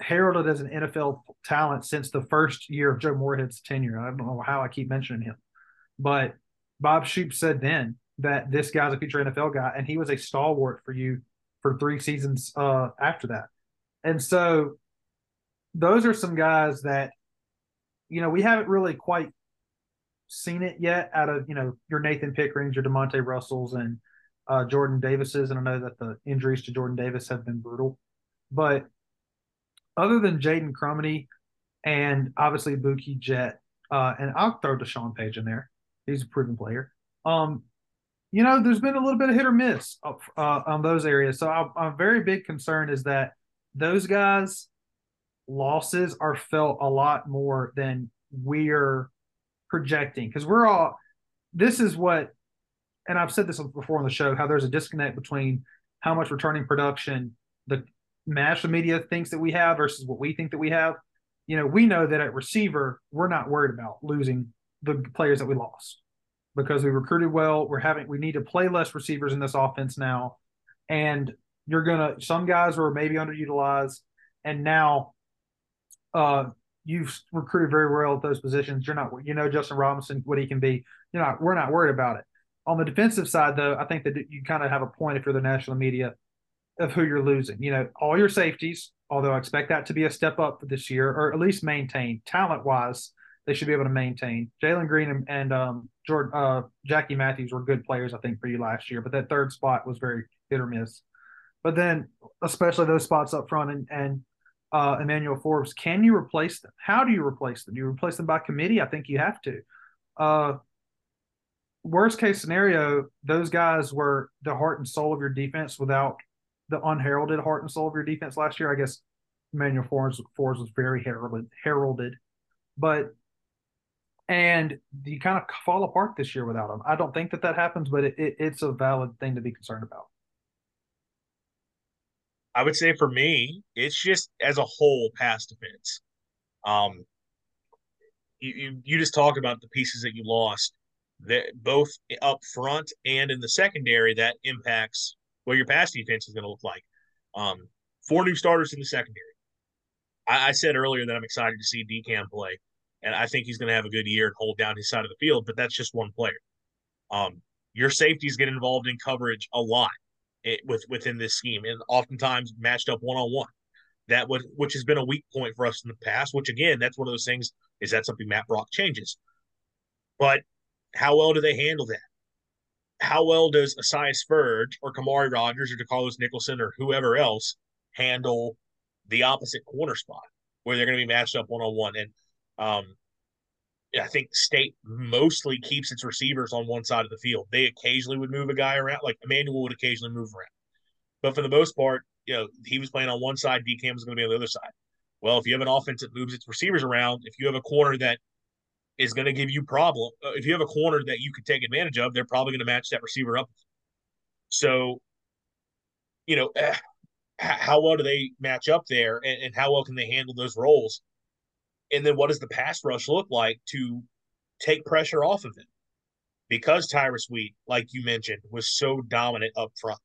S2: heralded as an NFL talent since the first year of Joe Moorhead's tenure. I don't know how I keep mentioning him, but Bob Shoop said then that this guy's a future NFL guy, and he was a stalwart for you for three seasons uh, after that. And so those are some guys that, you know, we haven't really quite seen it yet out of, you know, your Nathan Pickerings, your Demonte Russells, and uh, Jordan Davis's, and I know that the injuries to Jordan Davis have been brutal. But other than Jaden Crumedy and obviously Bookie Jett, uh, and I'll throw Deshaun Page in there. He's a proven player. Um, you know, there's been a little bit of hit or miss uh, on those areas. So I, I'm very big concern is that those guys losses are felt a lot more than we're projecting because we're all this is what and I've said this before on the show how there's a disconnect between how much returning production the national media thinks that we have versus what we think that we have. You know, we know that at receiver, we're not worried about losing the players that we lost because we recruited well. We're having we need to play less receivers in this offense now. And you're gonna some guys were maybe underutilized and now uh you've recruited very well at those positions. You're not you know Justin Robinson, what he can be. You're not we're not worried about it. On the defensive side, though, I think that you kind of have a point if you're the national media of who you're losing. You know, all your safeties, although I expect that to be a step up for this year, or at least maintain talent wise, they should be able to maintain. Jalen Green and, and um, Jordan, uh, Jackie Matthews were good players, I think, for you last year, but that third spot was very hit or miss. But then, especially those spots up front and, and uh, Emmanuel Forbes, can you replace them? How do you replace them? Do you replace them by committee? I think you have to. Uh, worst case scenario, those guys were the heart and soul of your defense without the unheralded heart and soul of your defense last year. I guess Emmanuel Forbes, Forbes was very heralded, heralded, but and you kind of fall apart this year without him. I don't think that that happens, but it, it, it's a valid thing to be concerned about.
S1: I would say for me, it's just as a whole pass defense. Um, you, you, you just talk about the pieces that you lost that both up front and in the secondary that impacts what your pass defense is going to look like. Um, four new starters in the secondary. I, I said earlier that I'm excited to see DCAM play, and I think he's going to have a good year and hold down his side of the field. But that's just one player. Um, your safeties get involved in coverage a lot it, with within this scheme, and oftentimes matched up one on one. That would which has been a weak point for us in the past. Which again, that's one of those things. Is that something Matt Brock changes? But how well do they handle that? How well does Esaias Furdge or Khamauri Rogers or DeCarlos Nicholson or whoever else handle the opposite corner spot where they're going to be matched up one on one? And um, I think State mostly keeps its receivers on one side of the field. They occasionally would move a guy around, like Emmanuel would occasionally move around. But for the most part, you know, he was playing on one side, DCAM was going to be on the other side. Well, if you have an offense that moves its receivers around, if you have a corner that is going to give you problem. Uh, if you have a corner that you could take advantage of, they're probably going to match that receiver up. So, you know, eh, how well do they match up there, and, and how well can they handle those roles? And then what does the pass rush look like to take pressure off of them? Because Tyrus Wheat, like you mentioned, was so dominant up front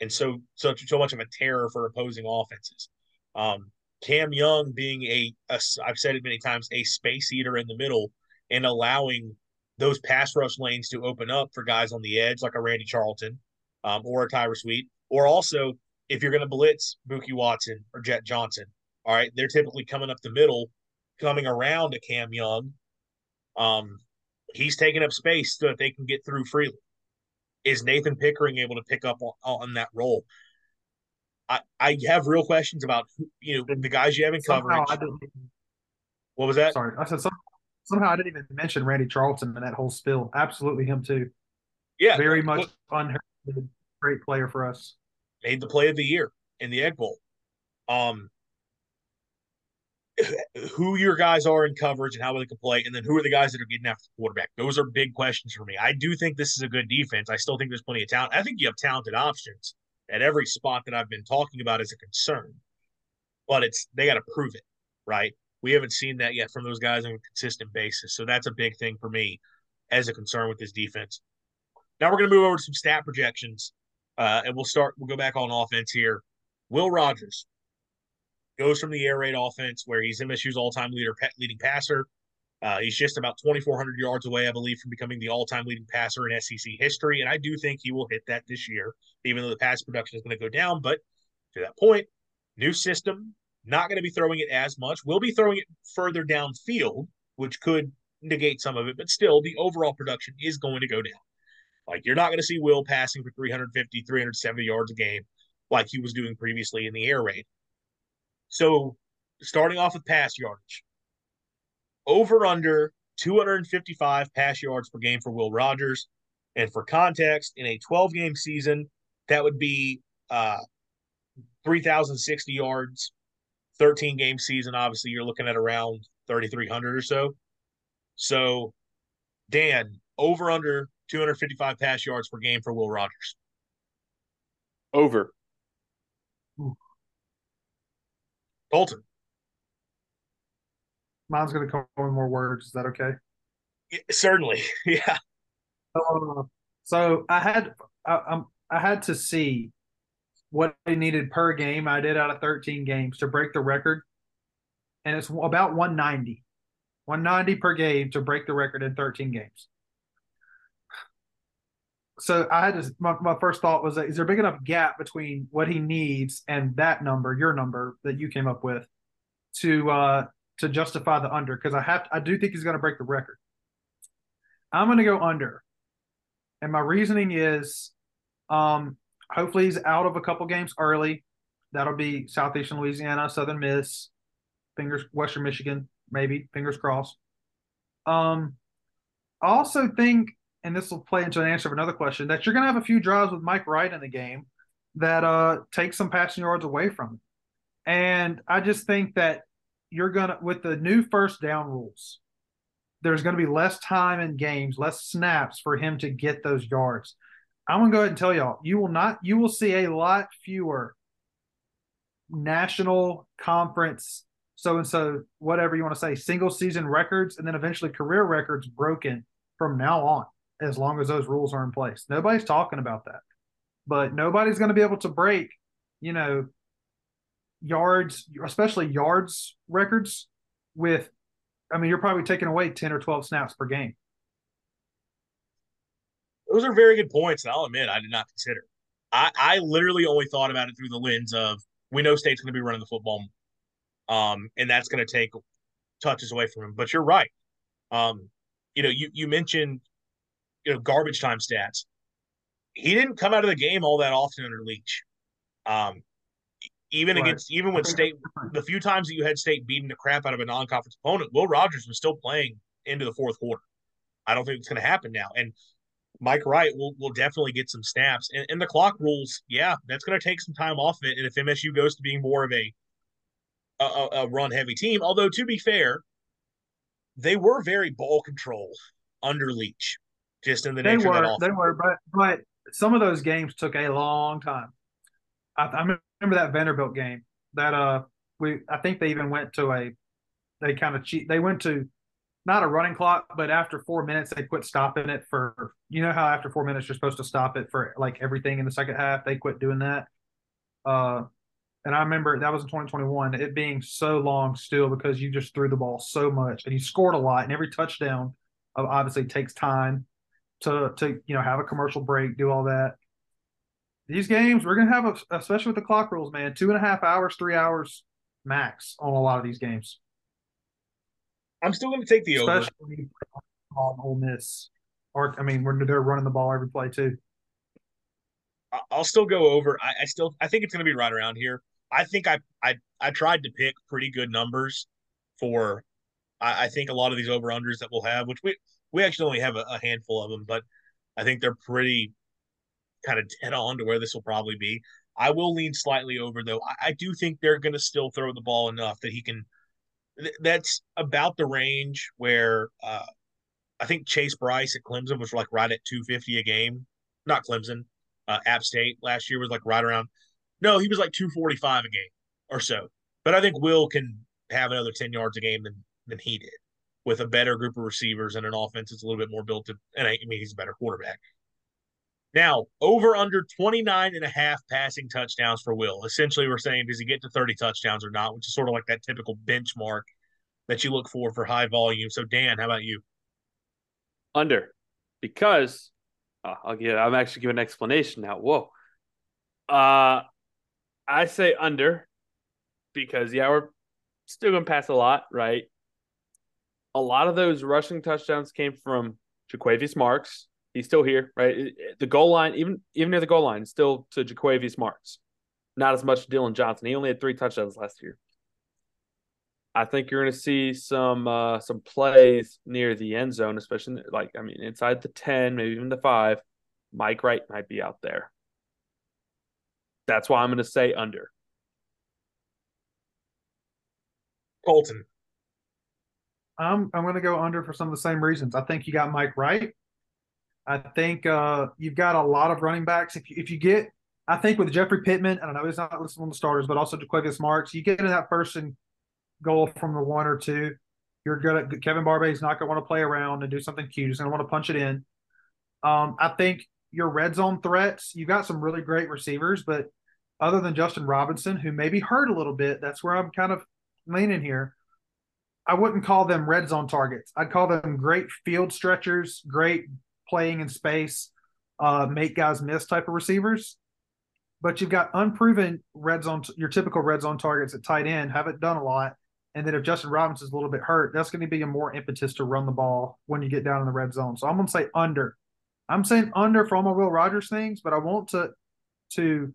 S1: and so such so much of a terror for opposing offenses. Um, Cam Young being a, a I've said it many times, a space eater in the middle and allowing those pass rush lanes to open up for guys on the edge like a Randy Charlton um, or a Tyrus Wheat, or also if you're going to blitz Bookie Watson or Jett Johnson, all right, they're typically coming up the middle, coming around to Cam Young. Um, he's taking up space so that they can get through freely. Is Nathan Pickering able to pick up on, on that role? I, I have real questions about you know the guys you have in coverage. What was that?
S2: Sorry, I said some, somehow I didn't even mention Randy Charlton in that whole spill. Absolutely him too.
S1: Yeah,
S2: very much fun, great player for us.
S1: Made the play of the year in the Egg Bowl. Um, who your guys are in coverage and how they can play, and then who are the guys that are getting after the quarterback? Those are big questions for me. I do think this is a good defense. I still think there's plenty of talent. I think you have talented options at every spot that I've been talking about as a concern, but it's they got to prove it, right? We haven't seen that yet from those guys on a consistent basis. So that's a big thing for me as a concern with this defense. Now we're going to move over to some stat projections, uh, and we'll start. We'll go back on offense here. Will Rogers goes from the air raid offense, where he's MSU's all-time leader, leading passer. Uh, he's just about 2,400 yards away, I believe, from becoming the all-time leading passer in SEC history, and I do think he will hit that this year, even though the pass production is going to go down. But to that point, new system, not going to be throwing it as much. We'll be throwing it further downfield, which could negate some of it, but still, the overall production is going to go down. Like, you're not going to see Will passing for 350, 370 yards a game like he was doing previously in the air raid. So, starting off with pass yardage, over under 255 pass yards per game for Will Rogers. And for context, in a 12 game season, that would be uh, 3,060 yards 13 game season, obviously you're looking at around 3,300 or so. So, Dan, over under 255 pass yards per game for Will Rogers.
S4: Over.
S1: Colton.
S2: Mine's going to come with more words. Is that okay?
S1: Yeah, certainly. (laughs) Yeah.
S2: Uh, so I had I, um, I had to see what he needed per game. I did out of 13 games to break the record, and it's about 190, 190 per game to break the record in 13 games. So I had to. My, my first thought was, that, is there a big enough gap between what he needs and that number, your number that you came up with, to uh to justify the under? Because I have, I do think he's going to break the record. I'm going to go under. And my reasoning is um, hopefully he's out of a couple games early. That'll be Southeastern Louisiana, Southern Miss, fingers Western Michigan, maybe, fingers crossed. Um, I also think, and this will play into an answer of another question, that you're going to have a few drives with Mike Wright in the game that uh, take some passing yards away from him. And I just think that you're going to, with the new first down rules, there's going to be less time in games, less snaps for him to get those yards. I'm going to go ahead and tell y'all, you will not, you will see a lot fewer national conference, so and so, whatever you want to say, single season records, and then eventually career records broken from now on, as long as those rules are in place. Nobody's talking about that, but nobody's going to be able to break, you know, yards, especially yards records with I mean, you're probably taking away 10 or 12 snaps per game.
S1: Those are very good points. And I'll admit, I did not consider. I, I literally only thought about it through the lens of we know State's going to be running the football, um, and that's going to take touches away from him. But you're right. Um, you know, you you mentioned you know garbage time stats. He didn't come out of the game all that often under Leach. Um, even right. against even when State the few times that you had State beating the crap out of a non-conference opponent, Will Rogers was still playing into the fourth quarter. I don't think it's going to happen now. And Mike Wright will will definitely get some snaps. And, and the clock rules, yeah, that's going to take some time off of it. And if MSU goes to being more of a a, a run heavy team, although to be fair, they were very ball control under Leach, just in the
S2: they
S1: nature
S2: were,
S1: of that
S2: They were, but but some of those games took a long time. I, I remember that Vanderbilt game that uh we I think they even went to a they kind of cheat they went to not a running clock, but after four minutes they quit stopping it for you know how after four minutes you're supposed to stop it for like everything in the second half. They quit doing that. Uh and I remember that was in 2021, it being so long still because you just threw the ball so much and you scored a lot, and every touchdown obviously takes time to to you know have a commercial break, do all that these games we're gonna have a, especially with the clock rules, man, two and a half hours, three hours max on a lot of these games.
S1: I'm still gonna take the especially
S2: over. On Ole Miss, or I mean, we're they're running the ball every play too.
S1: I'll still go over. I, I still I think it's gonna be right around here. I think I I I tried to pick pretty good numbers for I, I think a lot of these over unders that we'll have, which we we actually only have a, a handful of them, but I think they're pretty kind of dead on to where this will probably be. I will lean slightly over though. I, I do think they're going to still throw the ball enough that he can. Th- that's about the range where uh, I think Chase Brice at Clemson was like right at 250 a game. Not Clemson, uh, App State last year was like right around. No, he was like 245 a game or so. But I think Will can have another 10 yards a game than than he did with a better group of receivers and an offense that's a little bit more built to. And I, I mean, he's a better quarterback. Now, over under 29 and a half passing touchdowns for Will. Essentially, we're saying, does he get to 30 touchdowns or not, which is sort of like that typical benchmark that you look for for high volume. So, Dan, how about you?
S4: Under, because uh, I'll give, I'm actually giving an explanation now. Whoa. Uh, I say under because, yeah, we're still going to pass a lot, right? A lot of those rushing touchdowns came from Jo'quavious Marks, He's still here, right? The goal line, even even near the goal line, still to Jo'quavious Marks. Not as much Dylan Johnson. He only had three touchdowns last year. I think you're going to see some uh, some plays near the end zone, especially like I mean inside the ten, maybe even the five. Mike Wright might be out there. That's why I'm going to say under.
S1: Colton.
S2: I'm I'm going to go under for some of the same reasons. I think you got Mike Wright. I think uh, you've got a lot of running backs. If you, if you get, I think with Jeffrey Pittman, I don't know, he's not listed on the starters, but also Jo'quavious Marks, you get in that first and goal from the one or two. You're gonna Kevin is not gonna want to play around and do something cute. He's gonna want to punch it in. Um, I think your red zone threats, You've got some really great receivers, but other than Justin Robinson, who maybe hurt a little bit, that's where I'm kind of leaning here. I wouldn't call them red zone targets. I'd call them great field stretchers, great playing in space, uh, make guys miss type of receivers. But you've got unproven red zone, your typical red zone targets at tight end haven't done a lot. And then if Justin Robinson's a little bit hurt, that's going to be a more impetus to run the ball when you get down in the red zone. So I'm going to say under. I'm saying under for all my Will Rogers things, but I want to to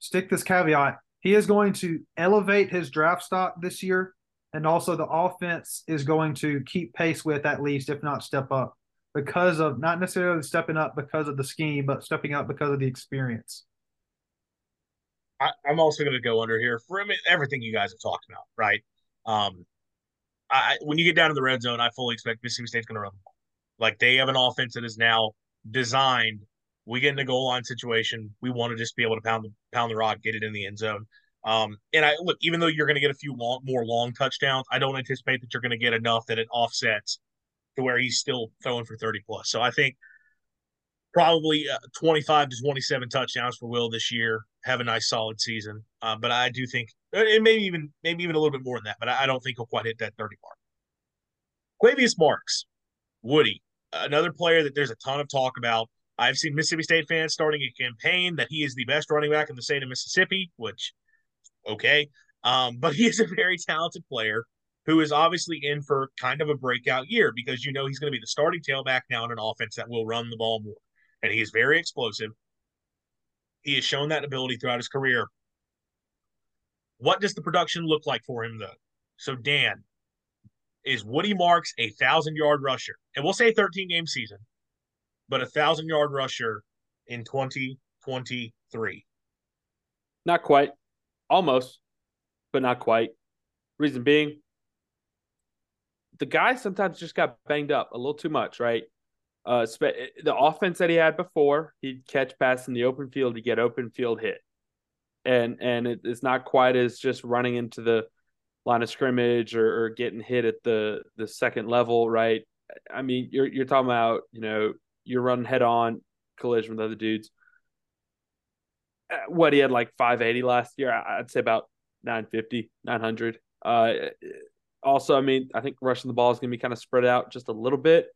S2: stick this caveat. He is going to elevate his draft stock this year, and also the offense is going to keep pace with at least, if not step up, because of not necessarily stepping up because of the scheme, but stepping up because of the experience.
S1: I, am also going to go under here for everything you guys have talked about, right? Um, I when you get down to the red zone, I fully expect Mississippi State's going to run. Like they have an offense that is now designed. We get in a goal line situation, we want to just be able to pound the pound the rock, get it in the end zone. Um, and I look, even though you're going to get a few long, more long touchdowns, I don't anticipate that you're going to get enough that it offsets to where he's still throwing for 30 plus. So I think probably uh, 25 to 27 touchdowns for Will this year. Have a nice solid season. Uh, but I do think, and maybe even maybe even a little bit more than that, but I, I don't think he'll quite hit that 30 mark. Jo'quavious Marks, Woody, another player that there's a ton of talk about. I've seen Mississippi State fans starting a campaign that he is the best running back in the state of Mississippi, which, okay. Um, but he is a very talented player who is obviously in for kind of a breakout year because you know he's going to be the starting tailback now in an offense that will run the ball more and he is very explosive. He has shown that ability throughout his career. What does the production look like for him, though? So, Dan, is Woody Marks a thousand yard rusher? And we'll say 13 game season, but a thousand yard rusher in 2023.
S4: Not quite. Almost, but not quite. Reason being, the guy sometimes just got banged up a little too much, right? Uh, the offense that he had before, he'd catch pass in the open field to get open field hit, and and it, it's not quite as just running into the line of scrimmage or, or getting hit at the the second level, right? I mean, you're you're talking about you know you're running head on collision with other dudes. Uh, what he had like 580 last year, I'd say about 950, 900. Uh, also, I mean, I think rushing the ball is going to be kind of spread out just a little bit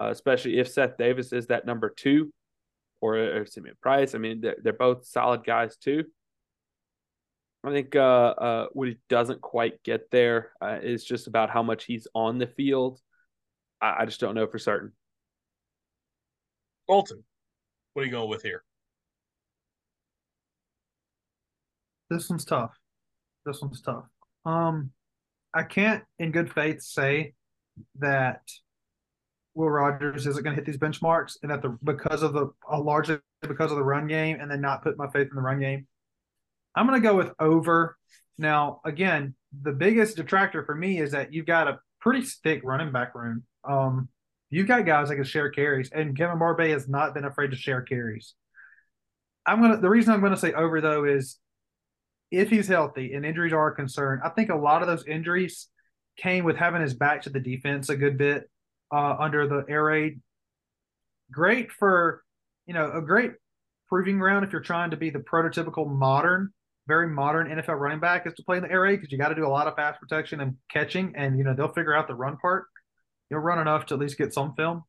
S4: uh, especially if Seth Davis is that number two or, or Simeon Price. I mean, they're, they're both solid guys too. I think uh, uh, what he doesn't quite get there uh, is just about how much he's on the field. I, I just don't know for certain.
S1: Colton, what are you going with here?
S2: This one's tough. This one's tough. Um, I can't, in good faith, say that Will Rogers isn't going to hit these benchmarks, and that the because of the uh, largely because of the run game, and then not put my faith in the run game. I'm going to go with over. Now, again, the biggest detractor for me is that you've got a pretty thick running back room. Um, you've got guys that can share carries, and Kevin Barbay has not been afraid to share carries. I'm gonna. The reason I'm going to say over though is if he's healthy and injuries are a concern, I think a lot of those injuries came with having his back to the defense a good bit uh, under the air raid. Great for, you know, a great proving ground if you're trying to be the prototypical modern, very modern NFL running back is to play in the air raid because you got to do a lot of pass protection and catching, and you know they'll figure out the run part. You'll run enough to at least get some film,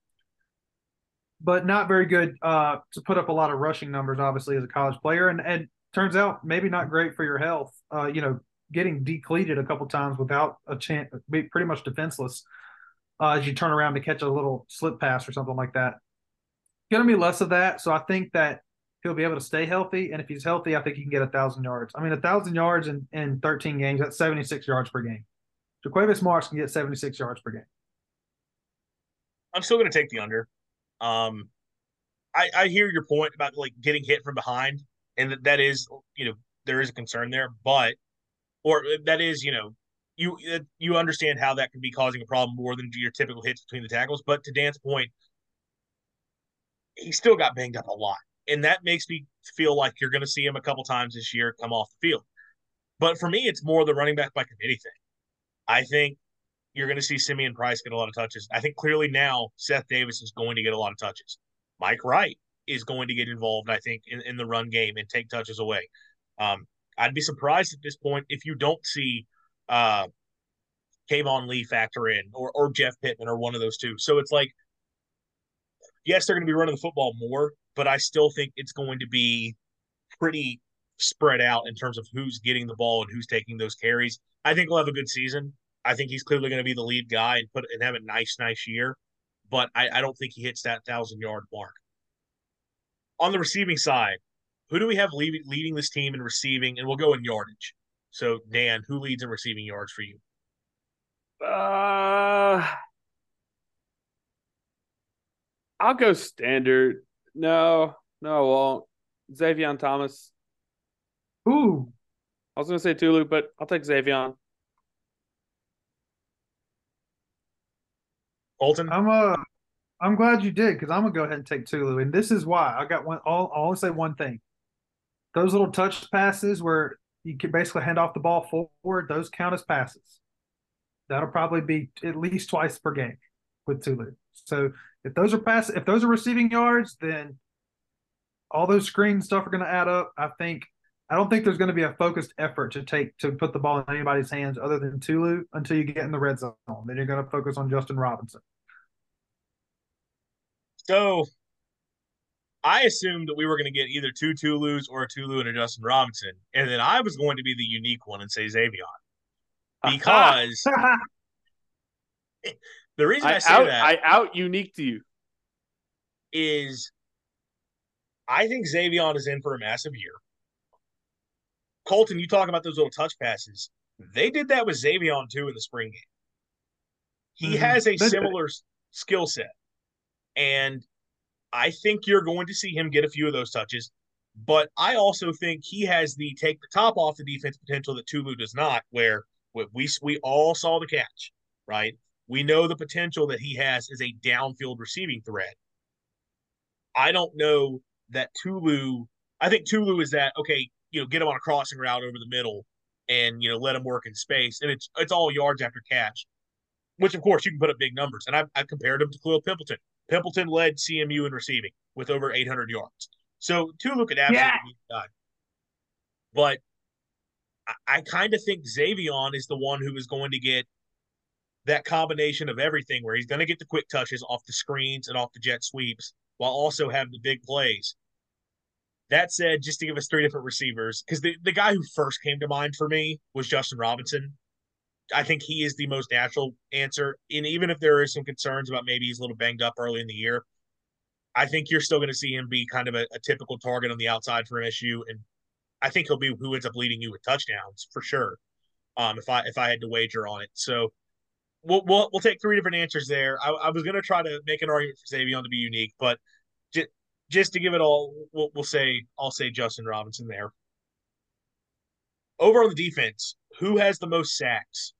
S2: but not very good uh, to put up a lot of rushing numbers. Obviously, as a college player, and and turns out maybe not great for your health. Uh, you know, getting decleated a couple times without a chance, be pretty much defenseless uh, as you turn around to catch a little slip pass or something like that. Going to be less of that. So I think that he'll be able to stay healthy. And if he's healthy, I think he can get a thousand yards. I mean, a thousand yards in, in 13 games, that's 76 yards per game. Jo'quavious Marks can get 76 yards per game.
S1: I'm still going to take the under. Um, I, I hear your point about like getting hit from behind, and that, is, you know, there is a concern there, but, or uh, that is, you know, you uh, you understand how that can be causing a problem more than your typical hits between the tackles. But to Dan's point, he still got banged up a lot, and that makes me feel like you're going to see him a couple times this year come off the field. But for me, it's more the running back by committee thing. I think you're going to see Simeon Price get a lot of touches. I think clearly now Seth Davis is going to get a lot of touches. Mike Wright is going to get involved, I think, in, in the run game and take touches away. Um, I'd be surprised at this point if you don't see uh, Keyvone Lee factor in or, or Jeff Pittman or one of those two. So it's like, yes, they're going to be running the football more, but I still think it's going to be pretty spread out in terms of who's getting the ball and who's taking those carries. I think we'll have a good season. I think he's clearly going to be the lead guy and put and have a nice, nice year. But I, I don't think he hits that thousand yard mark. On the receiving side, who do we have lead, leading this team in receiving? And we'll go in yardage. So Dan, who leads in receiving yards for you?
S4: Uh, I'll go standard. No, no, I won't. Zavion Thomas.
S2: Ooh,
S4: I was going to say Tulu, but I'll take Zavion.
S1: Colton?
S2: I'm uh I'm glad you did because I'm gonna go ahead and take Tulu, and this is why I got one. I'll, I'll only say one thing: those little touch passes where you can basically hand off the ball forward, those count as passes. That'll probably be at least twice per game with Tulu. So if those are pass, if those are receiving yards, then all those screen stuff are going to add up. I think I don't think there's going to be a focused effort to take to put the ball in anybody's hands other than Tulu until you get in the red zone. Then you're going to focus on Justin Robinson.
S1: So I assumed that we were going to get either two Tulus or a Tulu and a Justin Robinson, and then I was going to be the unique one and say Zavion because (laughs) the reason I,
S4: I
S1: say
S4: out
S1: that
S4: I out unique to you.
S1: is I think Zavion is in for a massive year. Colton, you talk about those little touch passes. They did that with Zavion too in the spring game. He
S2: Mhm.
S1: has a similar skill set. And I think you're going to see him get a few of those touches. But I also think he has the take the top off the defense potential that Tulu does not, where we we, all saw the catch, right? We know the potential that he has as a downfield receiving threat. I don't know that Tulu. I think Tulu is that okay. You know, get him on a crossing route over the middle, and you know let him work in space, and it's it's all yards after catch, which of course you can put up big numbers. And I I compared him to Khalil Pimpleton. Pimpleton led CMU in receiving with over 800 yards. So Tulu could absolutely
S2: Yeah.
S1: guy. But I, I kind of think Zavion is the one who is going to get that combination of everything where he's going to get the quick touches off the screens and off the jet sweeps while also having the big plays. That said, just to give us three different receivers, because the, the guy who first came to mind for me was Justin Robinson. I think he is the most natural answer. And even if there is some concerns about maybe he's a little banged up early in the year, I think you're still going to see him be kind of a, a typical target on the outside for MSU. And I think he'll be who ends up leading you with touchdowns for sure. Um, if I if I had to wager on it. So we'll we'll, we'll take three different answers there. I, I was going to try to make an argument for Zavion to be unique, but just just to give it all, we'll, we'll say I'll say Justin Robinson there. Over on the defense, who has the most sacks?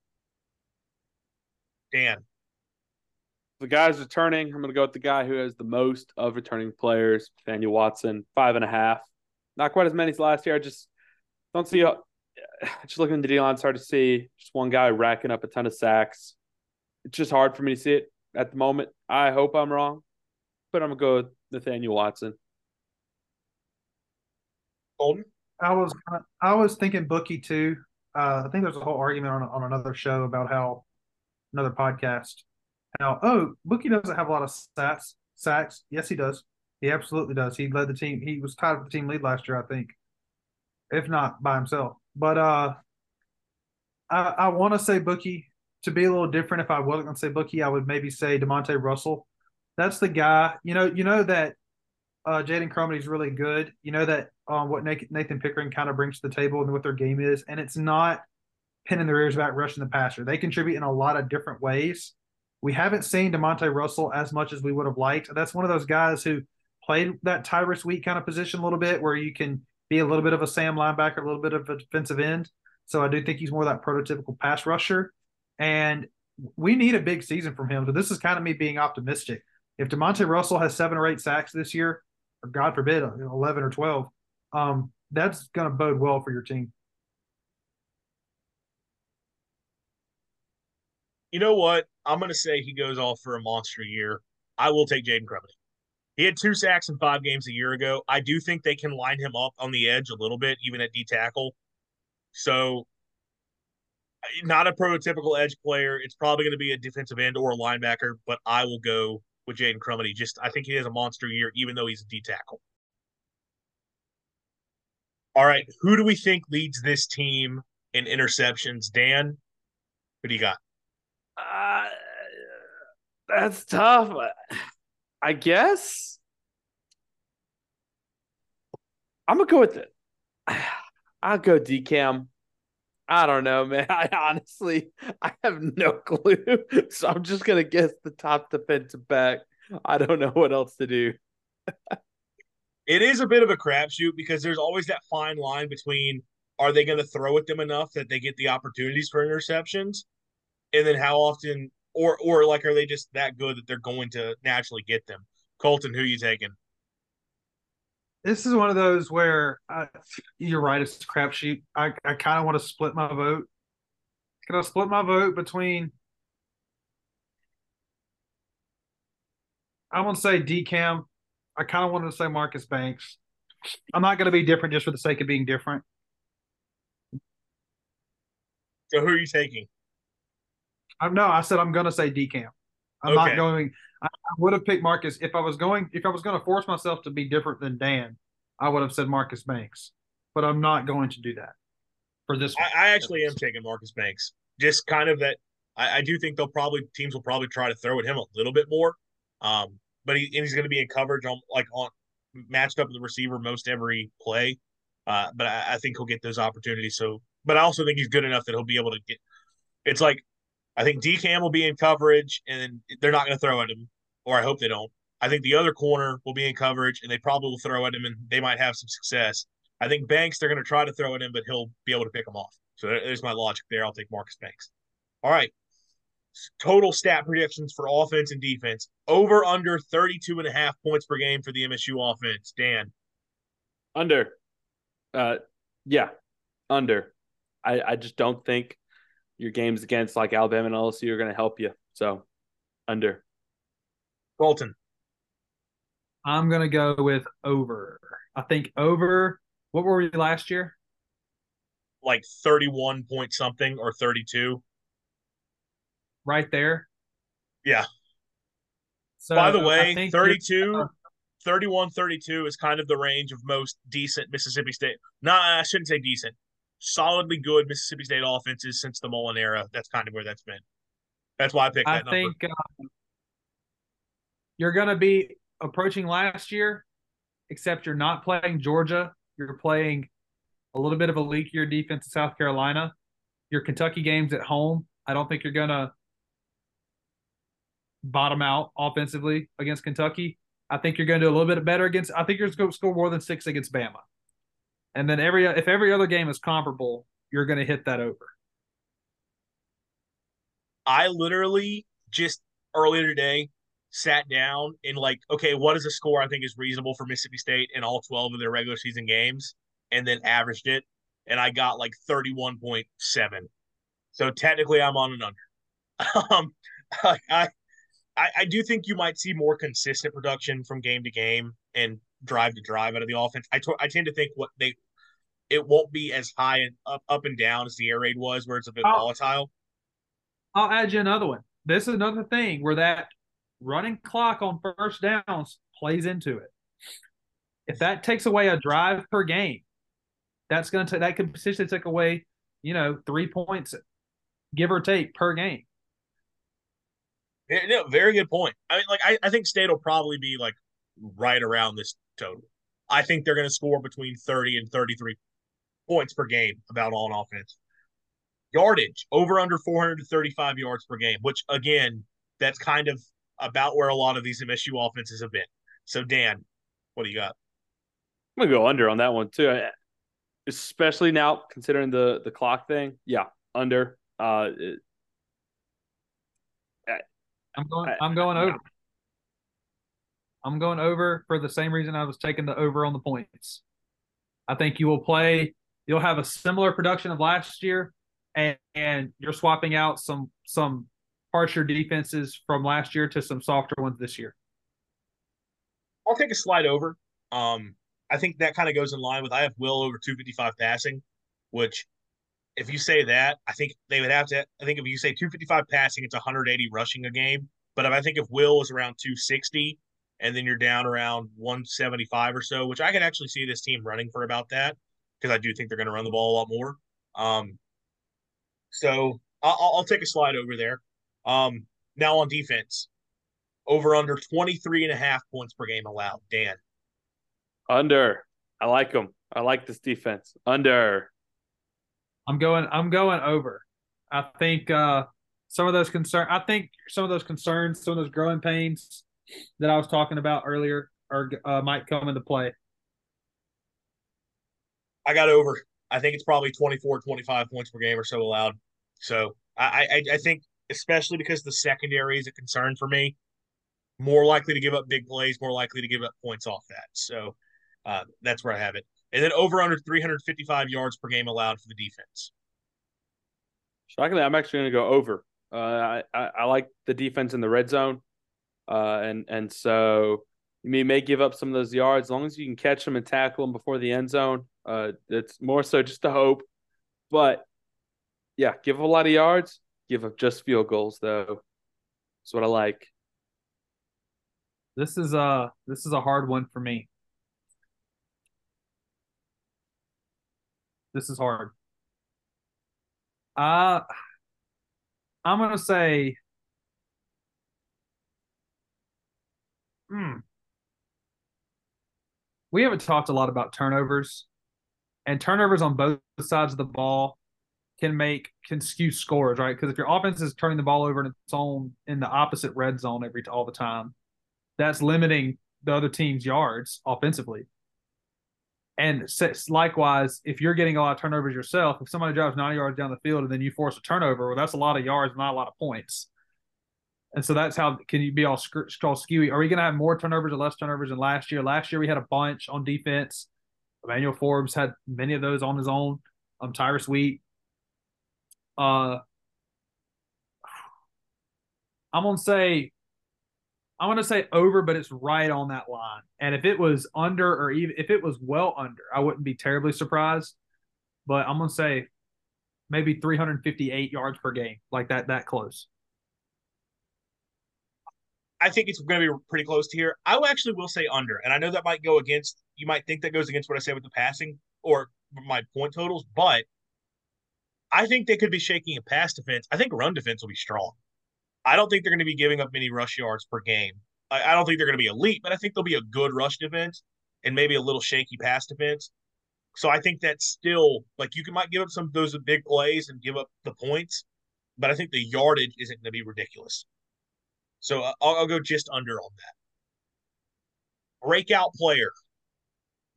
S1: Dan.
S4: The guy's returning. I'm going to go with the guy who has the most of returning players, Daniel Watson, five and a half. Not quite as many as last year. I just don't see. A, (sighs) just looking at the D line, it's hard to see just one guy racking up a ton of sacks. It's just hard for me to see it at the moment. I hope I'm wrong, but I'm going to go with Nathaniel Watson.
S1: Colton.
S2: I was I was thinking Bookie too. Uh, I think there's a whole argument on on another show about how another podcast how oh Bookie doesn't have a lot of sacks sacks. Yes, he does. He absolutely does. He led the team. He was tied with the team lead last year, I think, if not by himself. But uh, I I want to say Bookie to be a little different. If I wasn't going to say Bookie, I would maybe say Demonte Russell. That's the guy. You know, you know that uh, Jaden is really good. You know that um, what Nathan Pickering kind of brings to the table and what their game is, and it's not pinning their ears back rushing the passer. They contribute in a lot of different ways. We haven't seen Demonte Russell as much as we would have liked. That's one of those guys who played that Tyrus Wheat kind of position a little bit, where you can be a little bit of a Sam linebacker, a little bit of a defensive end. So I do think he's more that prototypical pass rusher. And we need a big season from him. So this is kind of me being optimistic. If Demonte Russell has seven or eight sacks this year, or God forbid, 11 or 12, um, that's going to bode well for your team.
S1: You know what? I'm going to say he goes off for a monster year. I will take Jaden Crumedy. He had two sacks in five games a year ago. I do think they can line him up on the edge a little bit, even at D tackle. So, not a prototypical edge player. It's probably going to be a defensive end or a linebacker, but I will go with Jaden Crumedy. Just I think he has a monster year, even though he's a D tackle. All right, who do we think leads this team in interceptions? Dan, who do you got?
S4: Uh, that's tough. I guess I'm gonna go with it. (sighs) I'll go DCAM. I don't know, man. (laughs) I honestly I have no clue. (laughs) So I'm just gonna guess the top defensive back. I don't know what else to do.
S1: it is a bit of a crapshoot because there's always that fine line between are they going to throw at them enough that they get the opportunities for interceptions, and then how often, or or like are they just that good that they're going to naturally get them? Colton, who you taking?
S2: This is one of those where uh, you're right. It's a crapshoot. I I kind of want to split my vote. Can I split my vote between? I want to say DCAM I kind of wanted to say Marcus Banks. I'm not going to be different just for the sake of being different.
S1: So who are you taking?
S2: I'm no, I said I'm going to say DCAM. I'm okay. not going. I, I would have picked Marcus if I was going. If I was going to force myself to be different than Dan, I would have said Marcus Banks. But I'm not going to do that for this.
S1: I, I, actually am taking Marcus Banks. Just kind of that. I, I, do think they'll probably teams will probably try to throw at him a little bit more. Um, but he, he's going to be in coverage on like on matched up with the receiver most every play. Uh, but I, I, think he'll get those opportunities. So, but I also think he's good enough that he'll be able to get. It's like I think DCAM will be in coverage, and they're not going to throw at him, or I hope they don't. I think the other corner will be in coverage, and they probably will throw at him, and they might have some success. I think Banks they're going to try to throw at him, but he'll be able to pick them off. So there's my logic there. I'll take Marcus Banks. All right, total stat predictions for offense and defense over under 32 and a half points per game for the MSU offense. Dan.
S4: Under. Uh yeah, under. I, I just don't think your games against like Alabama and LSU are going to help you. So, under.
S1: Colton.
S2: I'm going to go with over. I think over. What were we last year?
S1: Like 31 point something or 32
S2: right there.
S1: Yeah. So By the way, 32, uh, 31, 32 is kind of the range of most decent Mississippi State. No, nah, I shouldn't say decent. Solidly good Mississippi State offenses since the Mullen era. That's kind of where that's been. That's why I picked that number.
S2: I think uh, you're going to be approaching last year, except you're not playing Georgia. You're playing a little bit of a leakier defense in South Carolina. Your Kentucky games at home. I don't think you're going to bottom out offensively against Kentucky. I think you're going to do a little bit better against. I think you're going to score more than six against Bama, and then every if every other game is comparable, you're going to hit that over.
S1: I literally just earlier today sat down and like, okay, what is a score I think is reasonable for Mississippi State in all twelve of their regular season games, and then averaged it, and I got like thirty one point seven. So technically, I'm on an under. (laughs) um, I I, I do think you might see more consistent production from game to game and drive to drive out of the offense. I, I tend to think what they it won't be as high and up up and down as the air raid was, where it's a bit I'll, volatile.
S2: I'll add you another one. This is another thing where that running clock on first downs plays into it. If that takes away a drive per game, that's going to that could potentially take away, you know, three points, give or take per game.
S1: Yeah, very good point. I mean, like I, I think State will probably be like right around this total. I think they're going to score between 30 and 33 points per game about on offense. Yardage over under 435 yards per game, which again, that's kind of about where a lot of these MSU offenses have been. So Dan, what do you got?
S4: I'm gonna go under on that one too. especially now considering the the clock thing. Yeah, under. Uh, it,
S2: I'm going.
S4: I-
S2: I'm going over. I'm going over for the same reason I was taking the over on the points. I think you will play. You'll have a similar production of last year, and, and you're swapping out some some harsher defenses from last year to some softer ones this year.
S1: I'll take a slide over. Um, I think that kind of goes in line with I have Will over 255 passing, which if you say that, I think they would have to. I think if you say 255 passing, it's 180 rushing a game. But if I think if Will is around 260, and then you're down around 175 or so, which I can actually see this team running for about that because I do think they're going to run the ball a lot more. Um, so I'll, I'll take a slide over there. Um, now on defense, over under 23 and a half points per game allowed. Dan.
S4: under. I like them. I like this defense. Under.
S2: I'm going. I'm going over. I think uh, some of those concern. I think some of those concerns, some of those growing pains that I was talking about earlier, are uh, might come into play.
S1: I got over. I think it's probably 24, 25 points per game or so allowed. So I, I, I think, especially because the secondary is a concern for me, more likely to give up big plays, more likely to give up points off that. So uh, that's where I have it. And then over under 355 yards per game allowed for the defense.
S4: Shockingly, I'm actually going to go over. Uh, I, I I like the defense in the red zone, uh, and and so you may, give up some of those yards as long as you can catch them and tackle them before the end zone. Uh, it's more so just a hope, but yeah, give a lot of yards, give up just field goals though. That's what I like.
S2: This is a this is a hard one for me. This is hard. Uh I'm gonna say hmm. We haven't talked a lot about turnovers, and turnovers on both sides of the ball can make can skew scores, right? Because if your offense is turning the ball over in its own in the opposite red zone every all the time, that's limiting the other team's yards offensively. And likewise, if you're getting a lot of turnovers yourself, if somebody drives 90 yards down the field and then you force a turnover, well, that's a lot of yards, not a lot of points. And so that's how can you be all, sc- all skewy? Are we going to have more turnovers or less turnovers than last year? Last year we had a bunch on defense. Emmanuel Forbes had many of those on his own. Um, Tyrus Wheat. Uh, I'm gonna say I'm gonna say over, but it's right on that line. And if it was under or even if it was well under, I wouldn't be terribly surprised. But I'm gonna say maybe 358 yards per game, like that, that close.
S1: I think it's going to be pretty close to here. I actually will say under, and I know that might go against. You might think that goes against what I say with the passing or my point totals, but I think they could be shaking a pass defense. I think run defense will be strong. I don't think they're going to be giving up many rush yards per game. I, I don't think they're going to be elite, but I think they'll be a good rush defense and maybe a little shaky pass defense. So I think that's still like you can might give up some of those big plays and give up the points, but I think the yardage isn't going to be ridiculous. So uh, I'll, I'll go just under on that. Breakout player.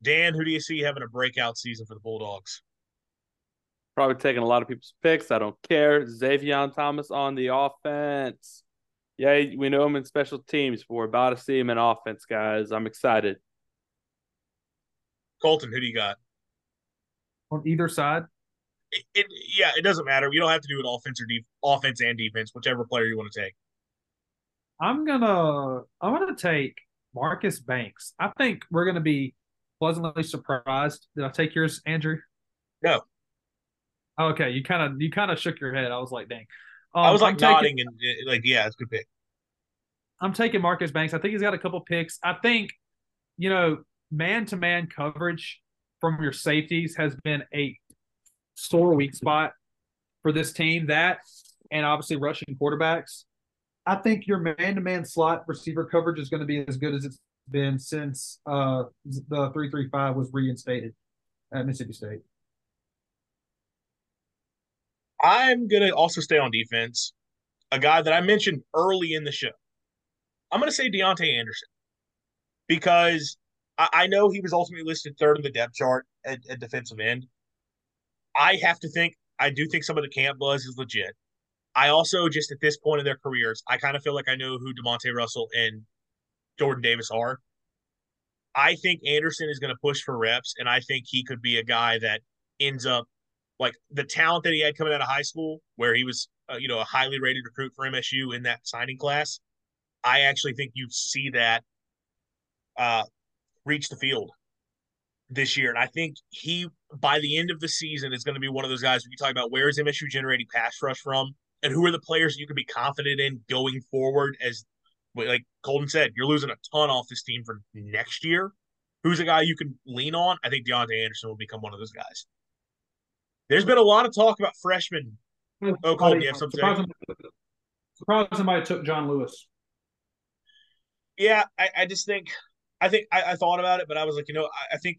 S1: Dan, who do you see having a breakout season for the Bulldogs?
S4: Probably taking a lot of people's picks. I don't care. Zavion Thomas on the offense. Yeah, we know him in special teams, but we're about to see him in offense, guys. I'm excited.
S1: Colton, who do you got?
S2: On either side,
S1: It, it, yeah, it doesn't matter. You don't have to do it offense or def- offense and defense, whichever player you want to take.
S2: I'm gonna I'm gonna take Marcus Banks. I think we're gonna be pleasantly surprised. Did I take yours, Andrew?
S1: No.
S2: Okay, you kind of you kind of shook your head. I was like, dang. Um,
S1: I was like
S2: I'm taking-
S1: nodding and uh, like, yeah, it's a good pick.
S2: I'm taking Marcus Banks. I think he's got a couple picks. I think, you know, man to man coverage from your safeties has been a sore weak spot for this team. That and obviously rushing quarterbacks. I think your man to man slot receiver coverage is going to be as good as it's been since uh, the 335 was reinstated at Mississippi State.
S1: I'm gonna also stay on defense. A guy that I mentioned early in the show. I'm gonna say Deontay Anderson because I, I know he was ultimately listed third in the depth chart at, at defensive end, I have to think. I do think some of the camp buzz is legit. I also just at this point in their careers, I kind of feel like I know who Demonte Russell and Jordan Davis are. I think Anderson is going to push for reps, and I think he could be a guy that ends up like the talent that he had coming out of high school, where he was, uh, you know, a highly rated recruit for MSU in that signing class. I actually think you see that uh, reach the field this year, and I think he by the end of the season is going to be one of those guys. When you talk about where is MSU generating pass rush from, and who are the players you can be confident in going forward as like Colton said, you're losing a ton off this team for next year. Who's a guy you can lean on? I think Deontay Anderson will become one of those guys. There's been a lot of talk about freshmen. Oh, Colton, you have something
S2: surprised, surprised somebody took John Lewis.
S1: Yeah, I, I just think I think I, I, thought about it, but I was like, you know, I, I, think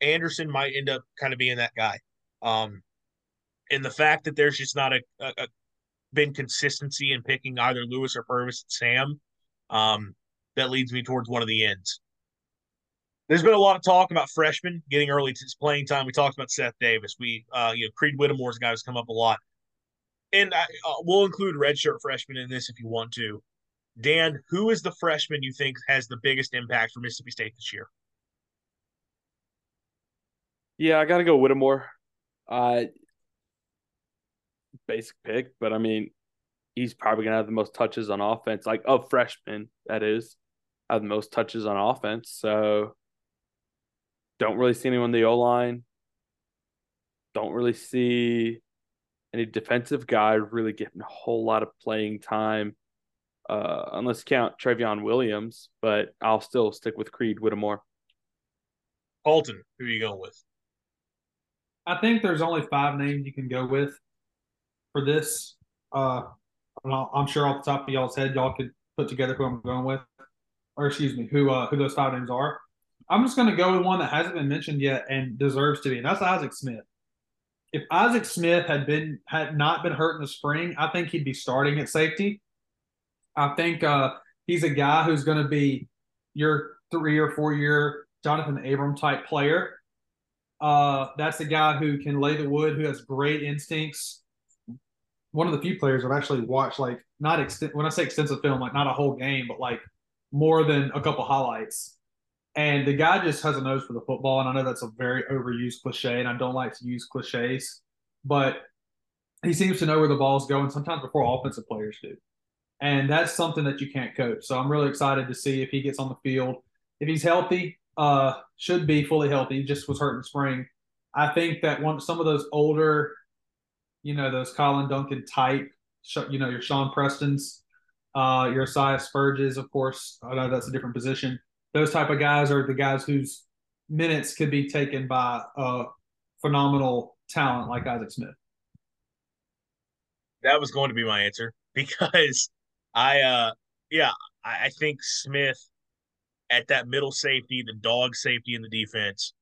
S1: Anderson might end up kind of being that guy. Um, and the fact that there's just not a, a, a been consistency in picking either Lewis or Purvis and Sam. Um, that leads me towards one of the ends. There's been a lot of talk about freshmen getting early playing time. We talked about Seth Davis. We, uh, you know, Creed Whittemore's guy has come up a lot, and I, uh, we'll include redshirt freshmen in this if you want to. Dan, who is the freshman you think has the biggest impact for Mississippi State this year?
S4: Yeah, I got to go Whittemore. Uh, basic pick, but I mean, he's probably gonna have the most touches on offense, like of freshmen, that is, have the most touches on offense. So don't really see anyone on the O line. Don't really see any defensive guy really getting a whole lot of playing time, uh, unless count Trevion Williams. But I'll still stick with Creed Whittemore.
S1: Colton, who are you going with?
S2: I think there's only five names you can go with for this. Uh, I'm sure off the top of y'all's head, y'all could put together who I'm going with, or excuse me, who uh, who those five names are. I'm just going to go with one that hasn't been mentioned yet and deserves to be, and that's Isaac Smith. If Isaac Smith had been had not been hurt in the spring, I think he'd be starting at safety. I think uh, he's a guy who's going to be your three or four year Jonathan Abram type player. Uh, that's a guy who can lay the wood, who has great instincts, one of the few players I've actually watched like not extent when I say extensive film, like not a whole game, but like more than a couple highlights. And the guy just has a nose for the football. And I know that's a very overused cliche, and I don't like to use cliches, but he seems to know where the ball's going sometimes before offensive players do. And that's something that you can't coach. So I'm really excited to see if he gets on the field. If he's healthy, uh, should be fully healthy, he just was hurt in spring. I think that one some of those older you know, those Colin Duncan type, you know, your Shawn Prestons, uh, your Esaias Furdges, of course. I know that's a different position. Those type of guys are the guys whose minutes could be taken by a phenomenal talent like Isaac Smith.
S1: That was going to be my answer (laughs) because I, uh, yeah, I think Smith at that middle safety, the dog safety in the defense,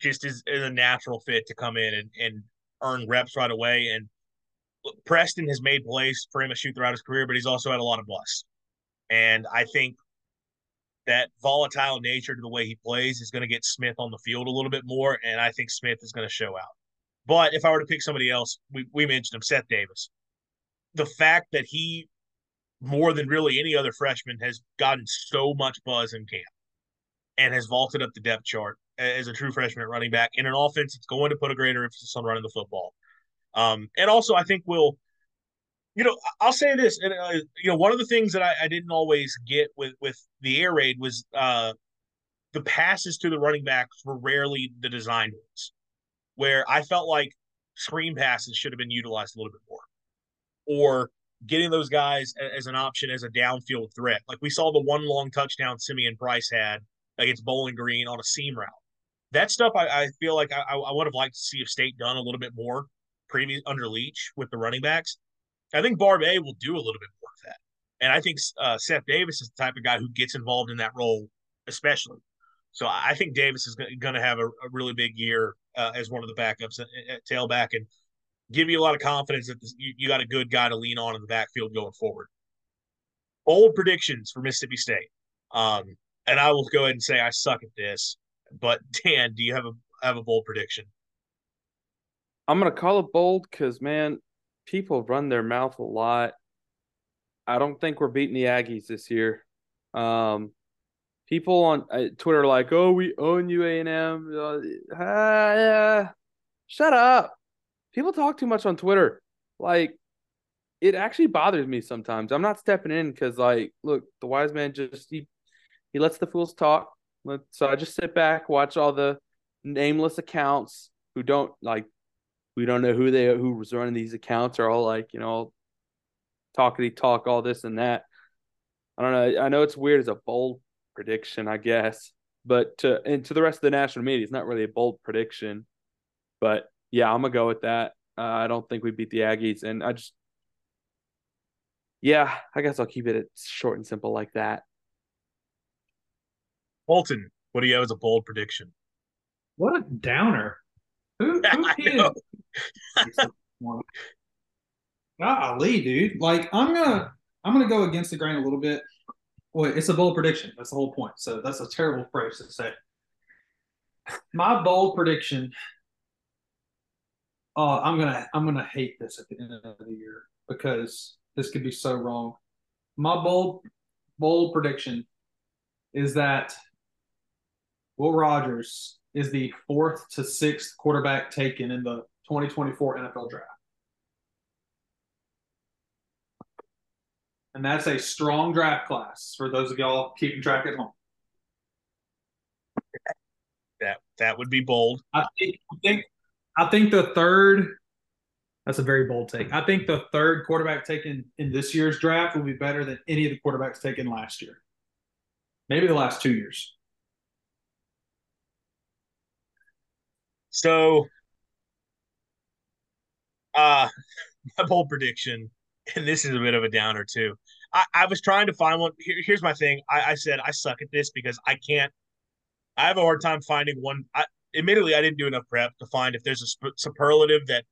S1: just is, is a natural fit to come in and, and earn reps right away. And Preston has made plays for him to shoot throughout his career, but he's also had a lot of busts. And I think that volatile nature to the way he plays is going to get Smith on the field a little bit more. And I think Smith is going to show out. But if I were to pick somebody else, we, we mentioned him, Seth Davis. The fact that he, more than really any other freshman, has gotten so much buzz in camp and has vaulted up the depth chart as a true freshman running back in an offense that's going to put a greater emphasis on running the football. Um, and also, I think we'll, you know, I'll say this, and uh, you know, one of the things that I, I, didn't always get with with the air raid was uh, the passes to the running backs were rarely the designed ones, where I felt like screen passes should have been utilized a little bit more, or getting those guys as an option as a downfield threat. Like we saw the one long touchdown Simeon Price had against Bowling Green on a seam route that stuff I, I feel like I, I would have liked to see if State done a little bit more previous under Leach with the running backs. I think Barbay will do a little bit more of that, and I think uh, Seth Davis is the type of guy who gets involved in that role, especially. So I think Davis is going to have a, a, really big year uh, as one of the backups at, at, tailback and give you a lot of confidence that this, you, you got a good guy to lean on in the backfield going forward. Bold predictions for Mississippi State. Um, and I will go ahead and say I suck at this. But (laughs) Dan, do you have a have a bold prediction?
S4: I'm gonna call it bold because man, people run their mouth a lot. I don't think we're beating the Aggies this year. Um, people on uh, Twitter are like, "Oh, we own you, A and M." Uh, yeah, shut up. People talk too much on Twitter. Like, it actually bothers me sometimes. I'm not stepping in because, like, look, the wise man just he he lets the fools talk. So I just sit back, watch all the nameless accounts who don't like we don't know who they who was running these accounts are all like you know talkity talk all this and that. I don't know. I know it's weird as a bold prediction i guess but to and to the rest of the national media it's not really a bold prediction but yeah i'm gonna go with that. Uh, i don't think we beat the aggies and i just yeah i guess i'll keep it short and simple like that.
S1: Colton, what do you have as a bold prediction?
S2: What a downer. Who, who (laughs) (laughs) Golly, dude. Like I'm gonna I'm gonna go against the grain a little bit. Wait, it's a bold prediction. That's the whole point. So that's a terrible phrase to say. My bold prediction. Oh, I'm gonna I'm gonna hate this at the end of the year because this could be so wrong. My bold bold prediction is that Will Rogers is the fourth to sixth quarterback taken in the 2024 NFL draft. And that's a strong draft class for those of y'all keeping track at home.
S1: That that would be bold.
S2: I think I think I think the third that's a very bold take. I think the third quarterback taken in this year's draft will be better than any of the quarterbacks taken last year. Maybe the last two years.
S1: So, uh, my bold prediction, and this is a bit of a downer too. I, I was trying to find one. Here, here's my thing. I, I said I suck at this because I can't. I have a hard time finding one. I, admittedly, I didn't do enough prep to find if there's a sp- superlative that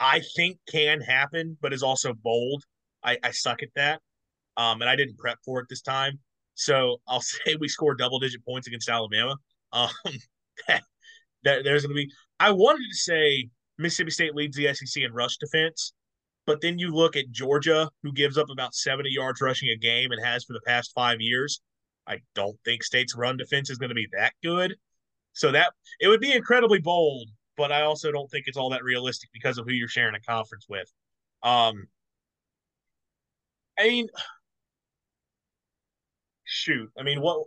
S1: I think can happen, but is also bold. I, I suck at that, um, and I didn't prep for it this time. So I'll (laughs) say we score double digit points against Alabama. Um, (laughs) that, that there's going to be. I wanted to say Mississippi State leads the SEC in rush defense, but then you look at Georgia, who gives up about 70 yards rushing a game and has for the past five years. I don't think State's run defense is going to be that good. So that it would be incredibly bold, but I also don't think it's all that realistic because of who you're sharing a conference with. Um, I mean, shoot, I mean, what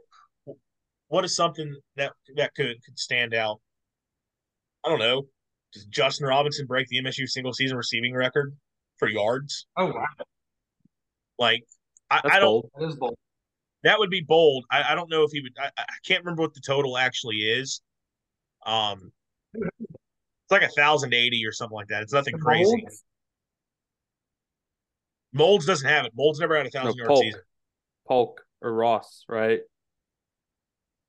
S1: what is something that that could could stand out? I don't know. Does Justin Robinson break the MSU single season receiving record for yards?
S2: Oh wow!
S1: Like I, I don't.
S2: Bold. That is bold.
S1: That would be bold. I, I don't know if he would. I, I can't remember what the total actually is. Um, it's like a thousand eighty or something like that. It's nothing crazy. Moulds? Moulds doesn't have it. Moulds never had a thousand no, yard
S4: Polk.
S1: season.
S4: Polk or Ross, right?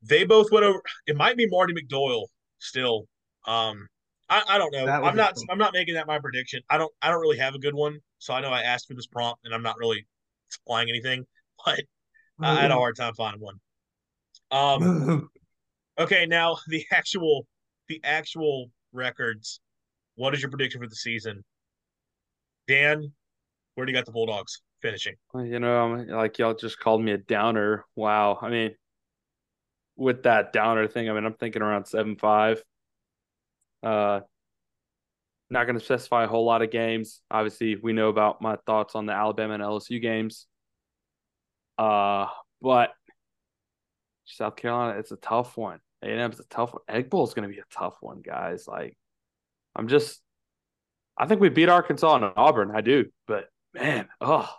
S1: They both went over. It might be Marty McDoyle still. Um, I, I don't know. I'm not. I'm not making that my prediction. I don't. I don't really have a good one. So I know I asked for this prompt, and I'm not really supplying anything. (laughs) But I had a hard time finding one. Um. (laughs) okay, now (laughs) the actual the actual records. What is your prediction for the season, Dan? Where do you got the Bulldogs finishing?
S4: You know, like y'all just called me a downer. Wow. I mean, with that downer thing, I mean, I'm thinking around seven five. Uh, not going to specify a whole lot of games. Obviously, we know about my thoughts on the Alabama and LSU games. Uh, but South Carolina, it's a tough one. A&M is a tough one. Egg Bowl is going to be a tough one, guys. Like, I'm just, I think we beat Arkansas and Auburn. I do, but man, oh,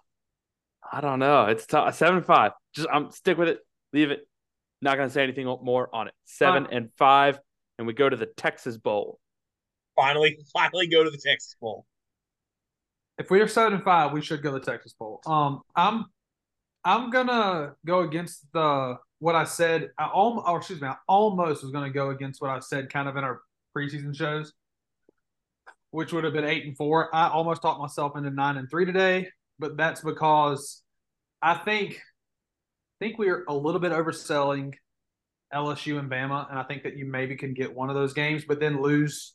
S4: I don't know. It's tough. Seven five. Just I'm stick with it. Leave it. Not going to say anything more on it. Seven and five and we go to the Texas Bowl.
S1: Finally, (laughs) finally go to the Texas Bowl.
S2: If we are seven and five, we should go to the Texas Bowl. Um, I'm I'm gonna go against the what I said. I almost, or excuse me, I almost was gonna go against what I said, kind of in our preseason shows, which would have been eight and four. I almost talked myself into nine and three today, but that's because I think I think we are a little bit overselling LSU and Bama, and I think that you maybe can get one of those games, but then lose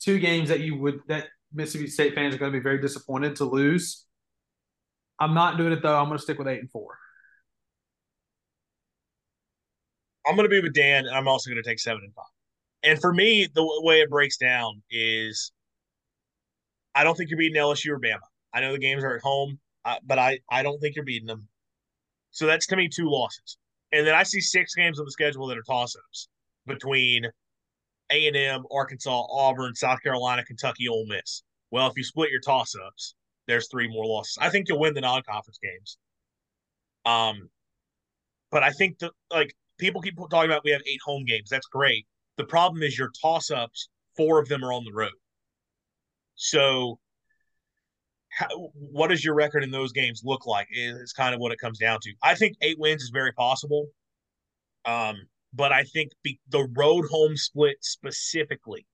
S2: two games that you would that Mississippi State fans are going to be very disappointed to lose. I'm not doing it though. I'm going to stick with eight and four.
S1: I'm going to be with Dan, and I'm also going to take seven and five. And for me, the way it breaks down is I don't think you're beating LSU or Bama. I know the games are at home, uh, but I, I don't think you're beating them. So that's to me two losses. And then I see six games on the schedule that are toss-ups between A&M, Arkansas, Auburn, South Carolina, Kentucky, Ole Miss. Well, if you split your toss-ups, there's three more losses. I think you'll win the non-conference games. Um, but I think that like people keep talking about we have eight home games. That's great. The problem is your toss-ups. Four of them are on the road. So, what does your record in those games look like? Is kind of what it comes down to. I think eight wins is very possible. Um, but I think be, the road home split specifically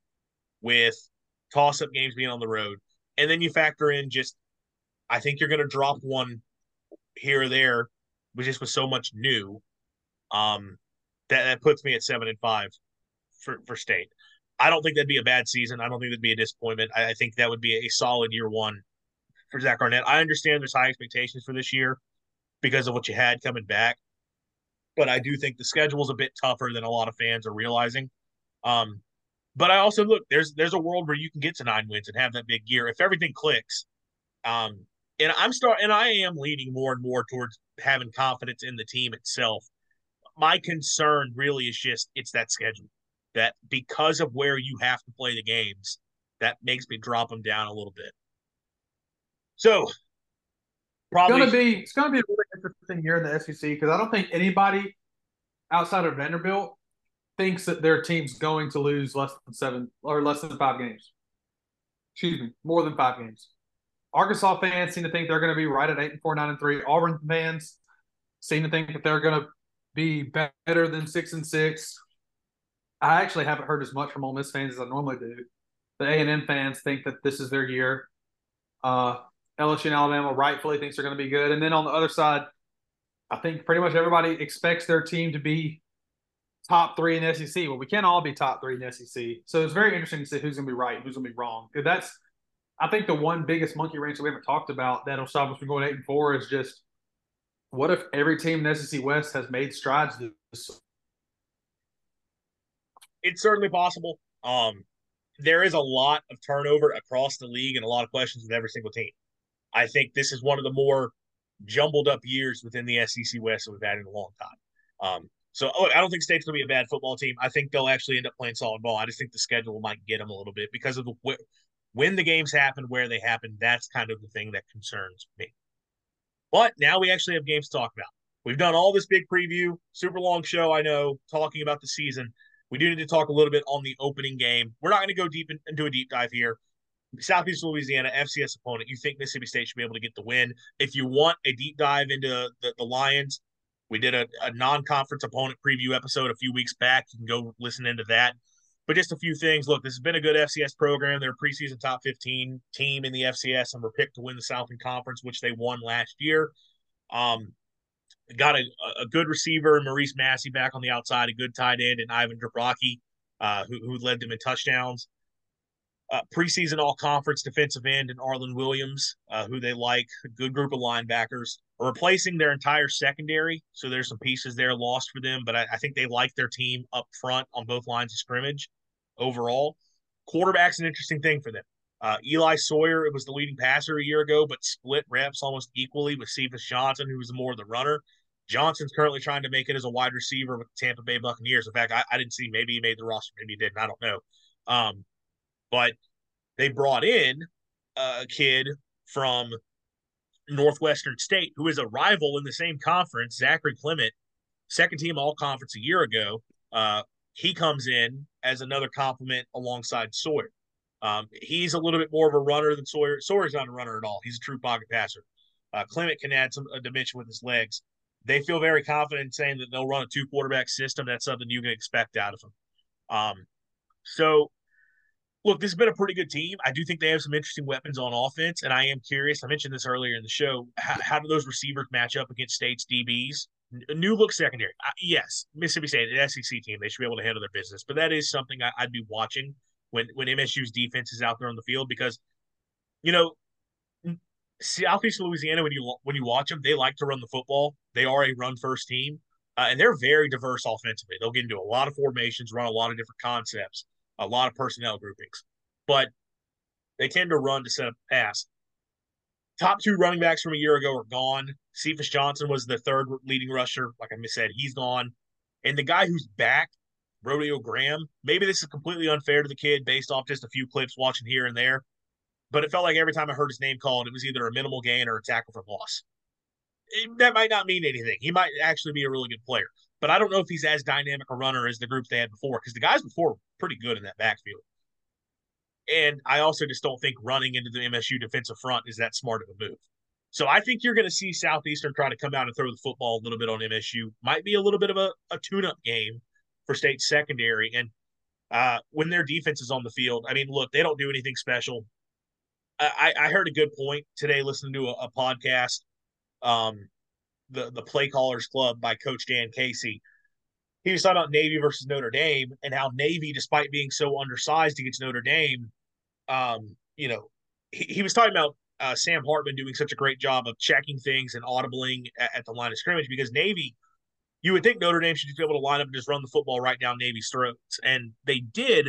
S1: with toss up games being on the road, and then you factor in just, I think you're going to drop one here or there, but just with so much new, um, that that puts me at seven and five for for state. I don't think that'd be a bad season. I don't think that'd be a disappointment. I, I think that would be a solid year one for Zach Arnett. I understand there's high expectations for this year because of what you had coming back, but I do think the schedule is a bit tougher than a lot of fans are realizing. Um, but I also look there's there's a world where you can get to nine wins and have that big year if everything clicks. Um, and I'm start and I am leaning more and more towards having confidence in the team itself. My concern really is just it's that schedule that because of where you have to play the games, that makes me drop them down a little bit. So,
S2: probably it's gonna be it's gonna be a really interesting year in the SEC because I don't think anybody outside of Vanderbilt thinks that their team's going to lose less than seven or less than five games. Excuse me, more than five games. Arkansas fans seem to think they're going to be right at eight and four, nine and three. Auburn fans seem to think that they're going to be better than six and six. I actually haven't heard as much from Ole Miss fans as I normally do. The A and M fans think that this is their year. Uh, LSU and Alabama rightfully thinks they're going to be good, and then on the other side, I think pretty much everybody expects their team to be top three in SEC. Well, we can't all be top three in SEC, so it's very interesting to see who's going to be right, who's going to be wrong. That's, I think, the one biggest monkey wrench that we haven't talked about that'll stop us from going eight and four is just what if every team in SEC West has made strides this
S1: it's certainly possible. Um, there is a lot of turnover across the league and a lot of questions with every single team. I think this is one of the more jumbled up years within the SEC West that we've had in a long time. Um, so oh, I don't think State's going to be a bad football team. I think they'll actually end up playing solid ball. I just think the schedule might get them a little bit because of the when the games happen, where they happen. That's kind of the thing that concerns me. But now we actually have games to talk about. We've done all this big preview, super long show. I know talking about the season. We do need to talk a little bit on the opening game. We're not going to go deep in, into a deep dive here. Southeast Louisiana FCS opponent. You think Mississippi State should be able to get the win? If you want a deep dive into the, the Lions, we did a, a non-conference opponent preview episode a few weeks back. You can go listen into that. But just a few things. Look, this has been a good FCS program. They're a preseason top 15 team in the FCS and were picked to win the Southern Conference, which they won last year. Um, got a, a good receiver, Maurice Massey, back on the outside, a good tight end, and Ivan Drabrocky, uh, who, who led them in touchdowns. Uh, preseason all conference defensive end and Arlen Williams, uh, who they like, a good group of linebackers, are replacing their entire secondary. So there's some pieces there lost for them, but I, I think they like their team up front on both lines of scrimmage overall. Quarterback's an interesting thing for them. Uh, Eli Sawyer, it was the leading passer a year ago, but split reps almost equally with Cephus Johnson, who was more the runner. Johnson's currently trying to make it as a wide receiver with the Tampa Bay Buccaneers. In fact, I, I didn't see maybe he made the roster, maybe he didn't. I don't know. Um, but they brought in a kid from Northwestern State who is a rival in the same conference, Zachary Clement, second team all conference a year ago. Uh, he comes in as another complement alongside Sawyer. Um, he's a little bit more of a runner than Sawyer. Sawyer's not a runner at all. He's a true pocket passer. Uh, Clement can add some a dimension with his legs they feel very confident in saying that they'll run a two quarterback system. That's something you can expect out of them. Um, so, look, this has been a pretty good team. I do think they have some interesting weapons on offense, and I am curious. I mentioned this earlier in the show. How, how do those receivers match up against State's DBs? New look secondary. Uh, yes, Mississippi State, an SEC team, they should be able to handle their business, but that is something I, would be watching when when MSU's defense is out there on the field because you know Southeast Louisiana when you when you watch them they like to run the football. They are a run first team. Uh, and they're very diverse offensively. They'll get into a lot of formations, run a lot of different concepts, a lot of personnel groupings, but they tend to run to set up pass. Top two running backs from a year ago are gone. Cephus Johnson was the third leading rusher. Like I said, he's gone. And the guy who's back, Rodeo Graham, maybe this is completely unfair to the kid based off just a few clips watching here and there, but it felt like every time I heard his name called, it was either a minimal gain or a tackle for loss. It, that might not mean anything. He might actually be a really good player, but I don't know if he's as dynamic a runner as the group they had before because the guys before pretty good in that backfield. And I also just don't think running into the MSU defensive front is that smart of a move. So I think you're going to see Southeastern try to come out and throw the football a little bit on MSU. Might be a little bit of a, a tune-up game for state secondary. And uh, when their defense is on the field, I mean, look, they don't do anything special. I, I heard a good point today listening to a, a podcast, um, the the Play Callers Club by Coach Dan Casey. He was talking about Navy versus Notre Dame and how Navy, despite being so undersized against Notre Dame, um, you know, he, he was talking about uh, Sam Hartman doing such a great job of checking things and audibling at, at, the line of scrimmage because Navy, you would think Notre Dame should be able to line up and just run the football right down Navy's throats, and they did,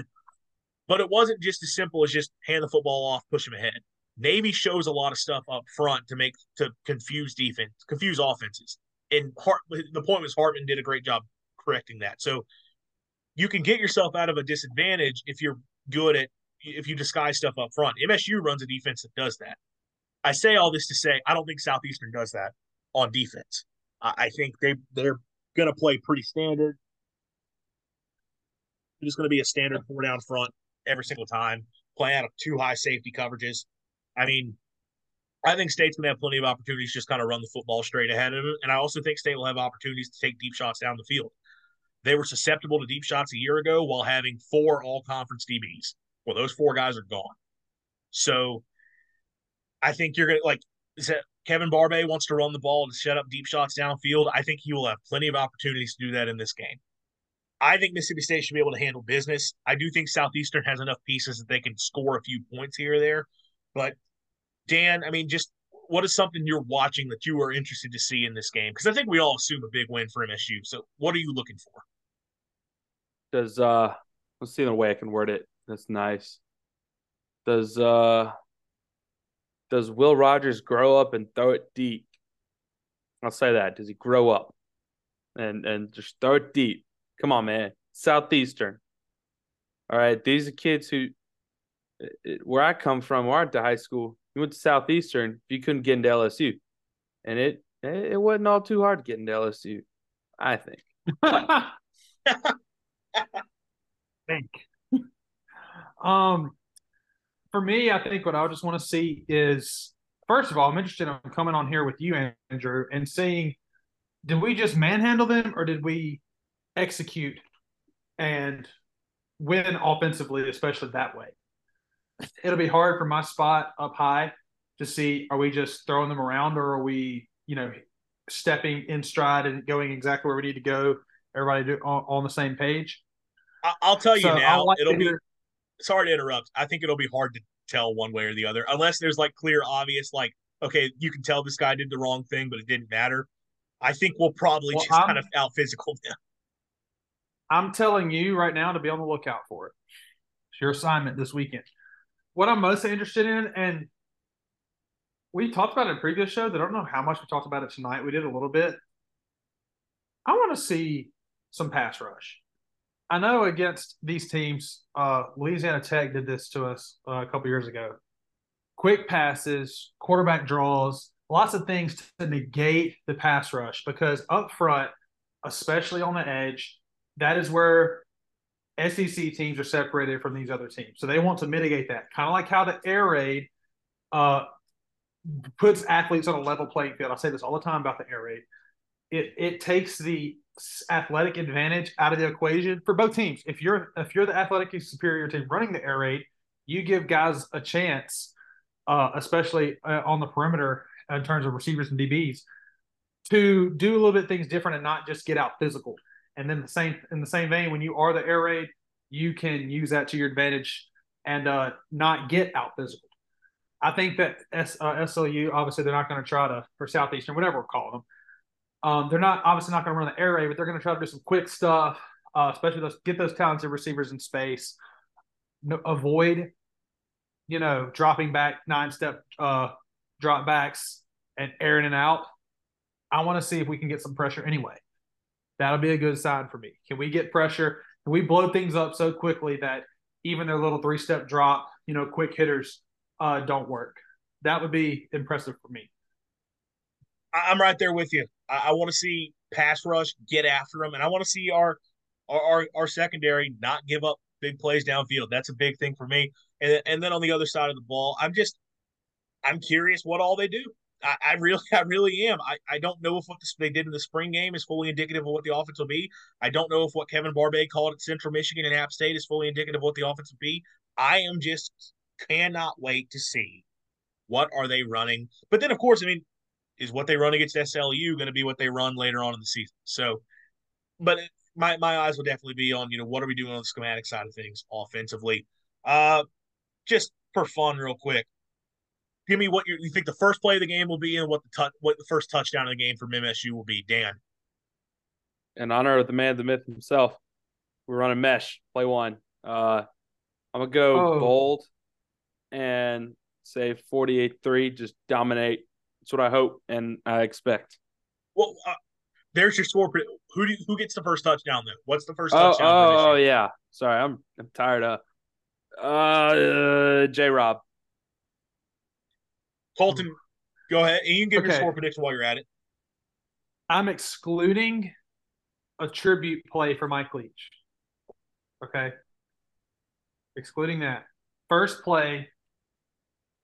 S1: but it wasn't just as simple as just hand the football off, push them ahead. Navy shows a lot of stuff up front to make to confuse defense, confuse offenses, and Hart, the point was Hartman did a great job correcting that. So you can get yourself out of a disadvantage if you're good at if you disguise stuff up front. MSU runs a defense that does that. I say all this to say I don't think Southeastern does that on defense. I, I think they they're going to play pretty standard. It's just going to be a standard four down front every single time, play out of two high safety coverages. I mean, I think State's going to have plenty of opportunities just kind of run the football straight ahead of. And I also think State will have opportunities to take deep shots down the field. They were susceptible to deep shots a year ago while having four all conference DBs. Well, those four guys are gone. So I think you're going to like Kevin Barbay wants to run the ball to set up deep shots downfield. I think he will have plenty of opportunities to do that in this game. I think Mississippi State should be able to handle business. I do think Southeastern has enough pieces that they can score a few points here or there. But Dan, I mean, just what is something you're watching that you are interested to see in this game? Because I think we all assume a big win for MSU. So what are you looking for?
S4: Does uh let's see the way I can word it. That's nice. Does uh does Will Rogers grow up and throw it deep? I'll say that. Does he grow up and and just throw it deep? Come on, man. Southeastern. All right, these are kids who, where I come from, where I went to high school, you went to Southeastern, you couldn't get into LSU, and it it wasn't all too hard to get into LSU, I think. (laughs)
S2: think. Um, for me, I think what I just want to see is first of all, I'm interested in coming on here with you, Andrew, and seeing did we just manhandle them or did we execute and win offensively, especially that way? It'll be hard for my spot up high to see are we just throwing them around or are we, you know, stepping in stride and going exactly where we need to go, everybody do, on, on the same page.
S1: I'll tell you so now, like it'll be hear, sorry to interrupt. I think it'll be hard to tell one way or the other unless there's like clear, obvious, like, okay, you can tell this guy did the wrong thing, but it didn't matter. I think we'll probably well, just I'm, kind of out physical them.
S2: I'm telling you right now to be on the lookout for it. It's your assignment this weekend. What I'm most interested in, and we talked about it in previous shows. I don't know how much we talked about it tonight. We did a little bit. I want to see some pass rush. I know against these teams, uh, Louisiana Tech did this to us uh, a couple years ago. Quick passes, quarterback draws, lots of things to negate the pass rush because up front, especially on the edge, that is where SEC teams are separated from these other teams. So they want to mitigate that, kind of like how the air raid uh, puts athletes on a level playing field. I say this all the time about the air raid. It it takes the athletic advantage out of the equation for both teams. If you're if you're the athletically superior team running the air raid, you give guys a chance, uh, especially uh, on the perimeter in terms of receivers and DBs, to do a little bit things different and not just get out physical. And then the same in the same vein, when you are the air raid, you can use that to your advantage and uh, not get out physical. I think that S, uh, SLU obviously they're not going to try to for Southeastern whatever we're calling them. Um, they're not obviously not going to run the air raid, but they're going to try to do some quick stuff, uh, especially those get those talented receivers in space. No, avoid, you know, dropping back nine step uh, drop backs and airing it out. I want to see if we can get some pressure anyway. That'll be a good sign for me. Can we get pressure? Can we blow things up so quickly that even their little three step drop, you know, quick hitters uh, don't work? That would be impressive for me.
S1: I'm right there with you. I, I want to see pass rush get after them, and I want to see our, our our our secondary not give up big plays downfield. That's a big thing for me. And and then on the other side of the ball, I'm just I'm curious what all they do. I, I really, (laughs) I really am. I, I don't know if what they did in the spring game is fully indicative of what the offense will be. I don't know if what Kevin Barbay called at Central Michigan and App State is fully indicative of what the offense will be. I am just cannot wait to see what are they running. But then, of course, I mean, is what they run against SLU going to be what they run later on in the season? So, but my my eyes will definitely be on you know what are we doing on the schematic side of things offensively. Uh, just for fun, real quick give me what you think the first play of the game will be and what the tu- what the first touchdown of the game from MSU will be. Dan.
S4: In honor of the man, the myth himself, we're running mesh. Play one. Uh, I'm gonna go oh. bold and say 48-3. Just dominate. That's what I hope and I expect.
S1: Well, uh, there's your score. Who do you, who gets the first touchdown then? What's the first
S4: oh,
S1: touchdown?
S4: Oh, oh yeah. Sorry, I'm I'm tired of. Uh, uh J. Rob.
S1: Colton, go ahead. And you can give okay. your score prediction while you're at it.
S2: I'm excluding a tribute play for Mike Leach. Okay. Excluding that. First play,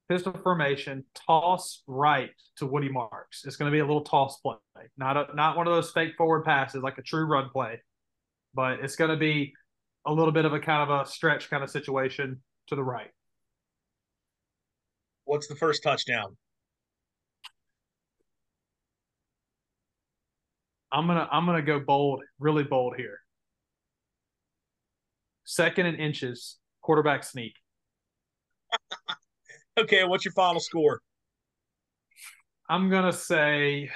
S2: pistol formation, toss right to Woody Marks. It's going to be a little toss play, not a, not one of those fake forward passes like a true run play, but it's going to be a little bit of a kind of a stretch kind of situation to the right.
S1: What's the first touchdown?
S2: I'm gonna I'm gonna go bold, really bold here. Second and inches, quarterback sneak. (laughs)
S1: okay, what's your final score?
S2: I'm gonna say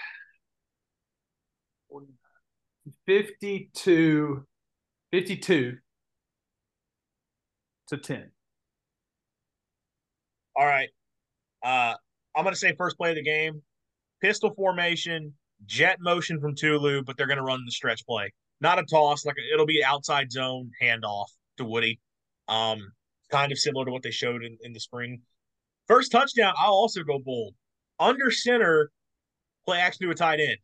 S2: 52 52 to 10.
S1: All right. Uh, I'm going to say first play of the game, pistol formation, jet motion from Tulu, but they're going to run the stretch play, not a toss. Like it'll be outside zone handoff to Woody, um, kind of similar to what they showed in, in the spring. First touchdown, I'll also go bold. Under center, play action to a tight end.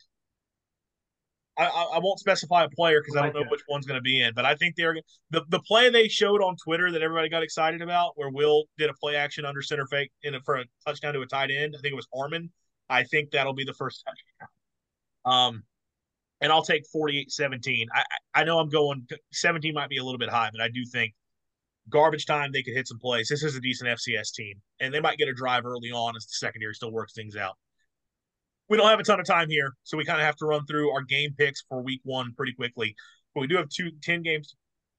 S1: I, I won't specify a player because I don't know which one's going to be in, but I think they're the the play they showed on Twitter that everybody got excited about, where Will did a play action under center fake in a, for a touchdown to a tight end. I think it was Harmon. I think that'll be the first touchdown. Um, and I'll take 48-17. I I know I'm going 17 might be a little bit high, but I do think garbage time they could hit some plays. This is a decent FCS team, and they might get a drive early on as the secondary still works things out we don't have a ton of time here, so we kind of have to run through our game picks for week one pretty quickly. But we do have two 10 games to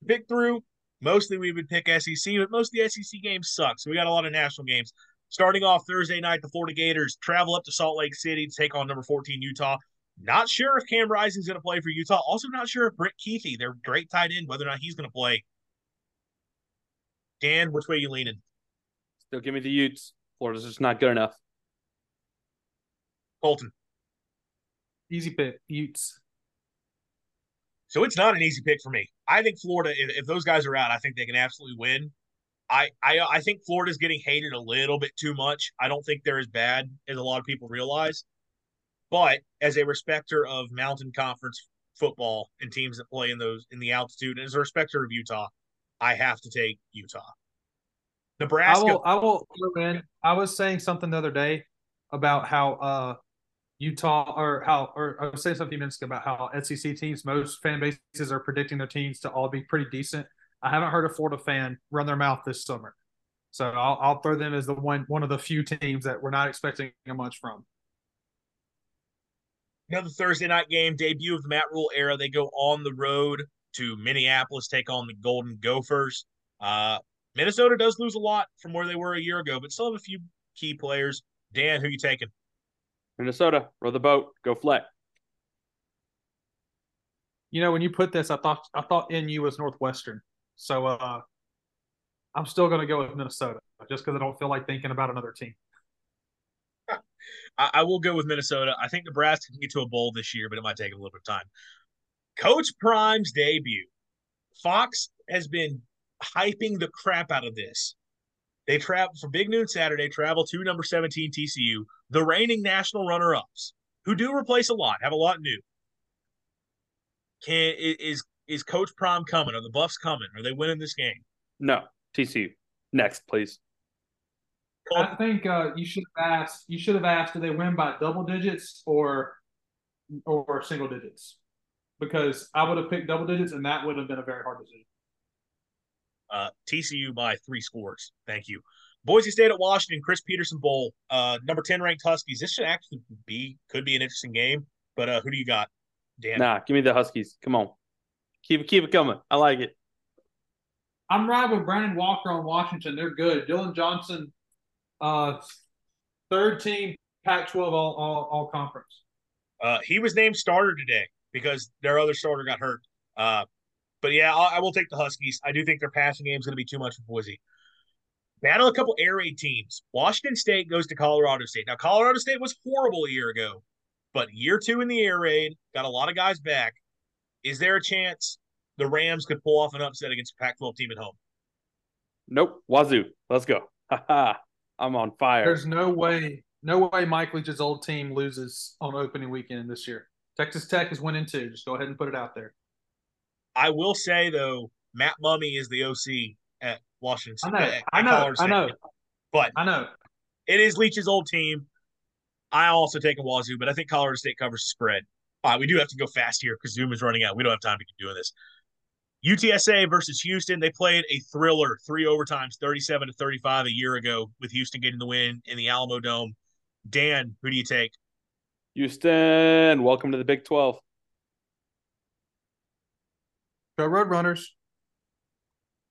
S1: pick through. Mostly we would pick SEC, but most of the SEC games suck. So we got a lot of national games. Starting off Thursday night, the Florida Gators travel up to Salt Lake City to take on number 14 Utah. Not sure if Cam Rising's going to play for Utah. Also, not sure if Brant Kuithe, their great tight end, whether or not he's going to play. Dan, which way you leaning?
S4: Still give me the Utes. Florida's just not good enough.
S1: Colton.
S2: Easy pick, Utes.
S1: So it's not an easy pick for me. I think Florida, if, if those guys are out, I think they can absolutely win. I, I I think Florida's getting hated a little bit too much. I don't think they're as bad as a lot of people realize. But as a respecter of Mountain Conference football and teams that play in those in the altitude, and as a respecter of Utah, I have to take Utah. Nebraska.
S2: I will. I will throw in. I was saying something the other day about how uh, Utah or how or I was saying something a few minutes ago about how SEC teams, most fan bases are predicting their teams to all be pretty decent. I haven't heard a Florida fan run their mouth this summer. So I'll, I'll throw them as the one one of the few teams that we're not expecting a much from.
S1: Another Thursday night game, debut of the Matt Rhule era. They go on the road to Minneapolis, take on the Golden Gophers. Uh, Minnesota does lose a lot from where they were a year ago, but still have a few key players. Dan, who you taking?
S4: Minnesota, row the boat, go Fleck.
S2: You know, when you put this, I thought I thought NU was Northwestern, so uh, I'm still going to go with Minnesota just because I don't feel like thinking about another team. (laughs)
S1: I, I, will go with Minnesota. I think Nebraska can get to a bowl this year, but it might take a little bit of time. Coach Prime's debut. Fox has been hyping the crap out of this. They travel for Big Noon Saturday, travel to number 17 TCU, the reigning national runner ups, who do replace a lot, have a lot new. Can is is Coach Prime coming? Are the Buffs coming? Are they winning this game?
S4: No, TCU. Next, please.
S2: I think uh, you should have asked. You should have asked, do they win by double digits or or single digits? Because I would have picked double digits, and that would have been a very hard decision.
S1: Uh, TCU by three scores. Thank you. Boise State at Washington, Chris Petersen Bowl, uh, number 10 ranked Huskies. This should actually be, could be an interesting game, but uh, who do you got, Dan?
S4: Nah, give me the Huskies. Come on. Keep, it, keep it coming. I like it.
S2: I'm riding with Brandon Walker on Washington. They're good. Dylan Johnson, uh, third team Pac-12 all, all, all conference.
S1: Uh, he was named starter today because their other starter got hurt. Uh, but yeah, I'll, I will take the Huskies. I do think their passing game is going to be too much for Boise. Battle a couple air raid teams. Washington State goes to Colorado State. Now, Colorado State was horrible a year ago, but year two in the air raid, got a lot of guys back. Is there a chance the Rams could pull off an upset against a Pac 12 team at home?
S4: Nope. Wazoo. Let's go. I'm on fire.
S2: There's no way, no way Mike Leach's old team loses on opening weekend this year. Texas Tech is winning too. Just go ahead and put it out there.
S1: I will say though, Matt Mumme is the OC at Washington.
S2: I know.
S1: At,
S2: I know. I know.
S1: But
S2: I know
S1: it is Leach's old team. I also take a Wazoo, but I think Colorado State covers the spread. All right, we do have to go fast here because Zoom is running out. We don't have time to keep doing this. UTSA versus Houston. They played a thriller, three overtimes, 37 to 35 a year ago, with Houston getting the win in the Alamo Dome. Dan, who do you take?
S4: Houston, welcome to the Big 12.
S2: Go Roadrunners.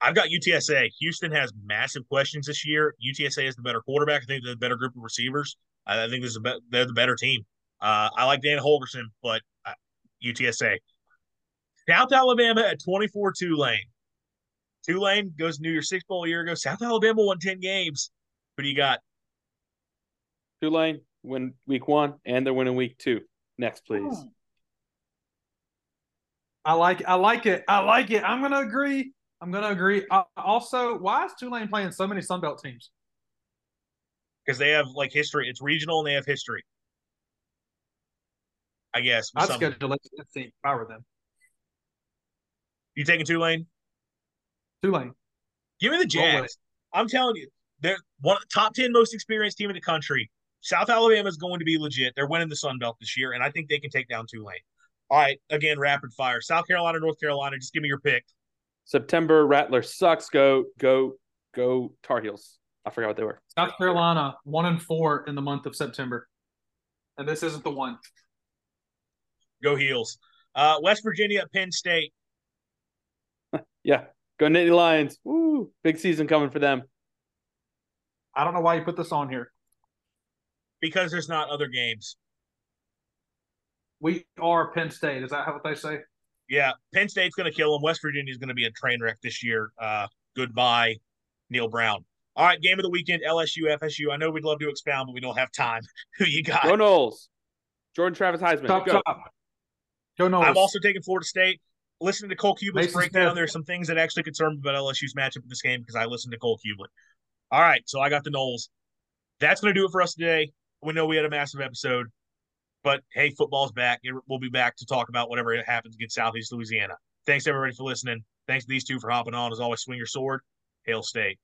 S1: I've got UTSA. Houston has massive questions this year. UTSA is the better quarterback. I think they're the better group of receivers. I think this is a be- they're the better team. Uh, I like Dan Holgorsen, but uh, UTSA. South Alabama at 24 Tulane. Tulane goes to New Year's Six Bowl a year ago. South Alabama won 10 games. Who do you got?
S4: Tulane win week one, and they're winning week two. Next, please.
S2: I like I like it. I like it. I'm gonna agree. I'm gonna agree. Uh, also, why is Tulane playing so many Sunbelt teams?
S1: Because they have like history. It's regional and they have history. I guess.
S2: I'd schedule it. Let's see if I were them.
S1: You taking Tulane?
S2: Tulane.
S1: Give me the Jags. I'm telling you, they're one of the top ten most experienced team in the country. South Alabama is going to be legit. They're winning the Sun Belt this year, and I think they can take down Tulane. All right, again, rapid fire. South Carolina, North Carolina. Just give me your pick.
S4: September Rattler sucks. Go, go, go. Tar Heels. I forgot what they were.
S2: South Carolina one and four in the month of September, and this isn't the one.
S1: Go Heels. Uh, West Virginia, Penn State. (laughs)
S4: yeah, go Nittany Lions. Woo! Big season coming for them.
S2: I don't know why you put this on here.
S1: Because there's not other games
S2: we are Penn State. Is that what they say?
S1: Yeah, Penn State's going to kill them. West Virginia is going to be a train wreck this year. Uh, goodbye, Neal Brown. All right, game of the weekend: LSU, FSU. I know we'd love to expound, but we don't have time. (laughs) Who you got?
S4: Go Noles. Jordan Travis Heisman.
S2: Top,
S4: Go.
S2: Top. Go Noles.
S1: I'm also taking Florida State. Listening to Cole Cubelic breakdown, there's some things that actually concern me about LSU's matchup in this game because I listened to Cole Cubelic. All right, so I got the Noles. That's going to do it for us today. We know we had a massive episode. But hey, football's back. We'll be back to talk about whatever happens against Southeast Louisiana. Thanks everybody for listening. Thanks to these two for hopping on. As always, swing your sword. Hail State.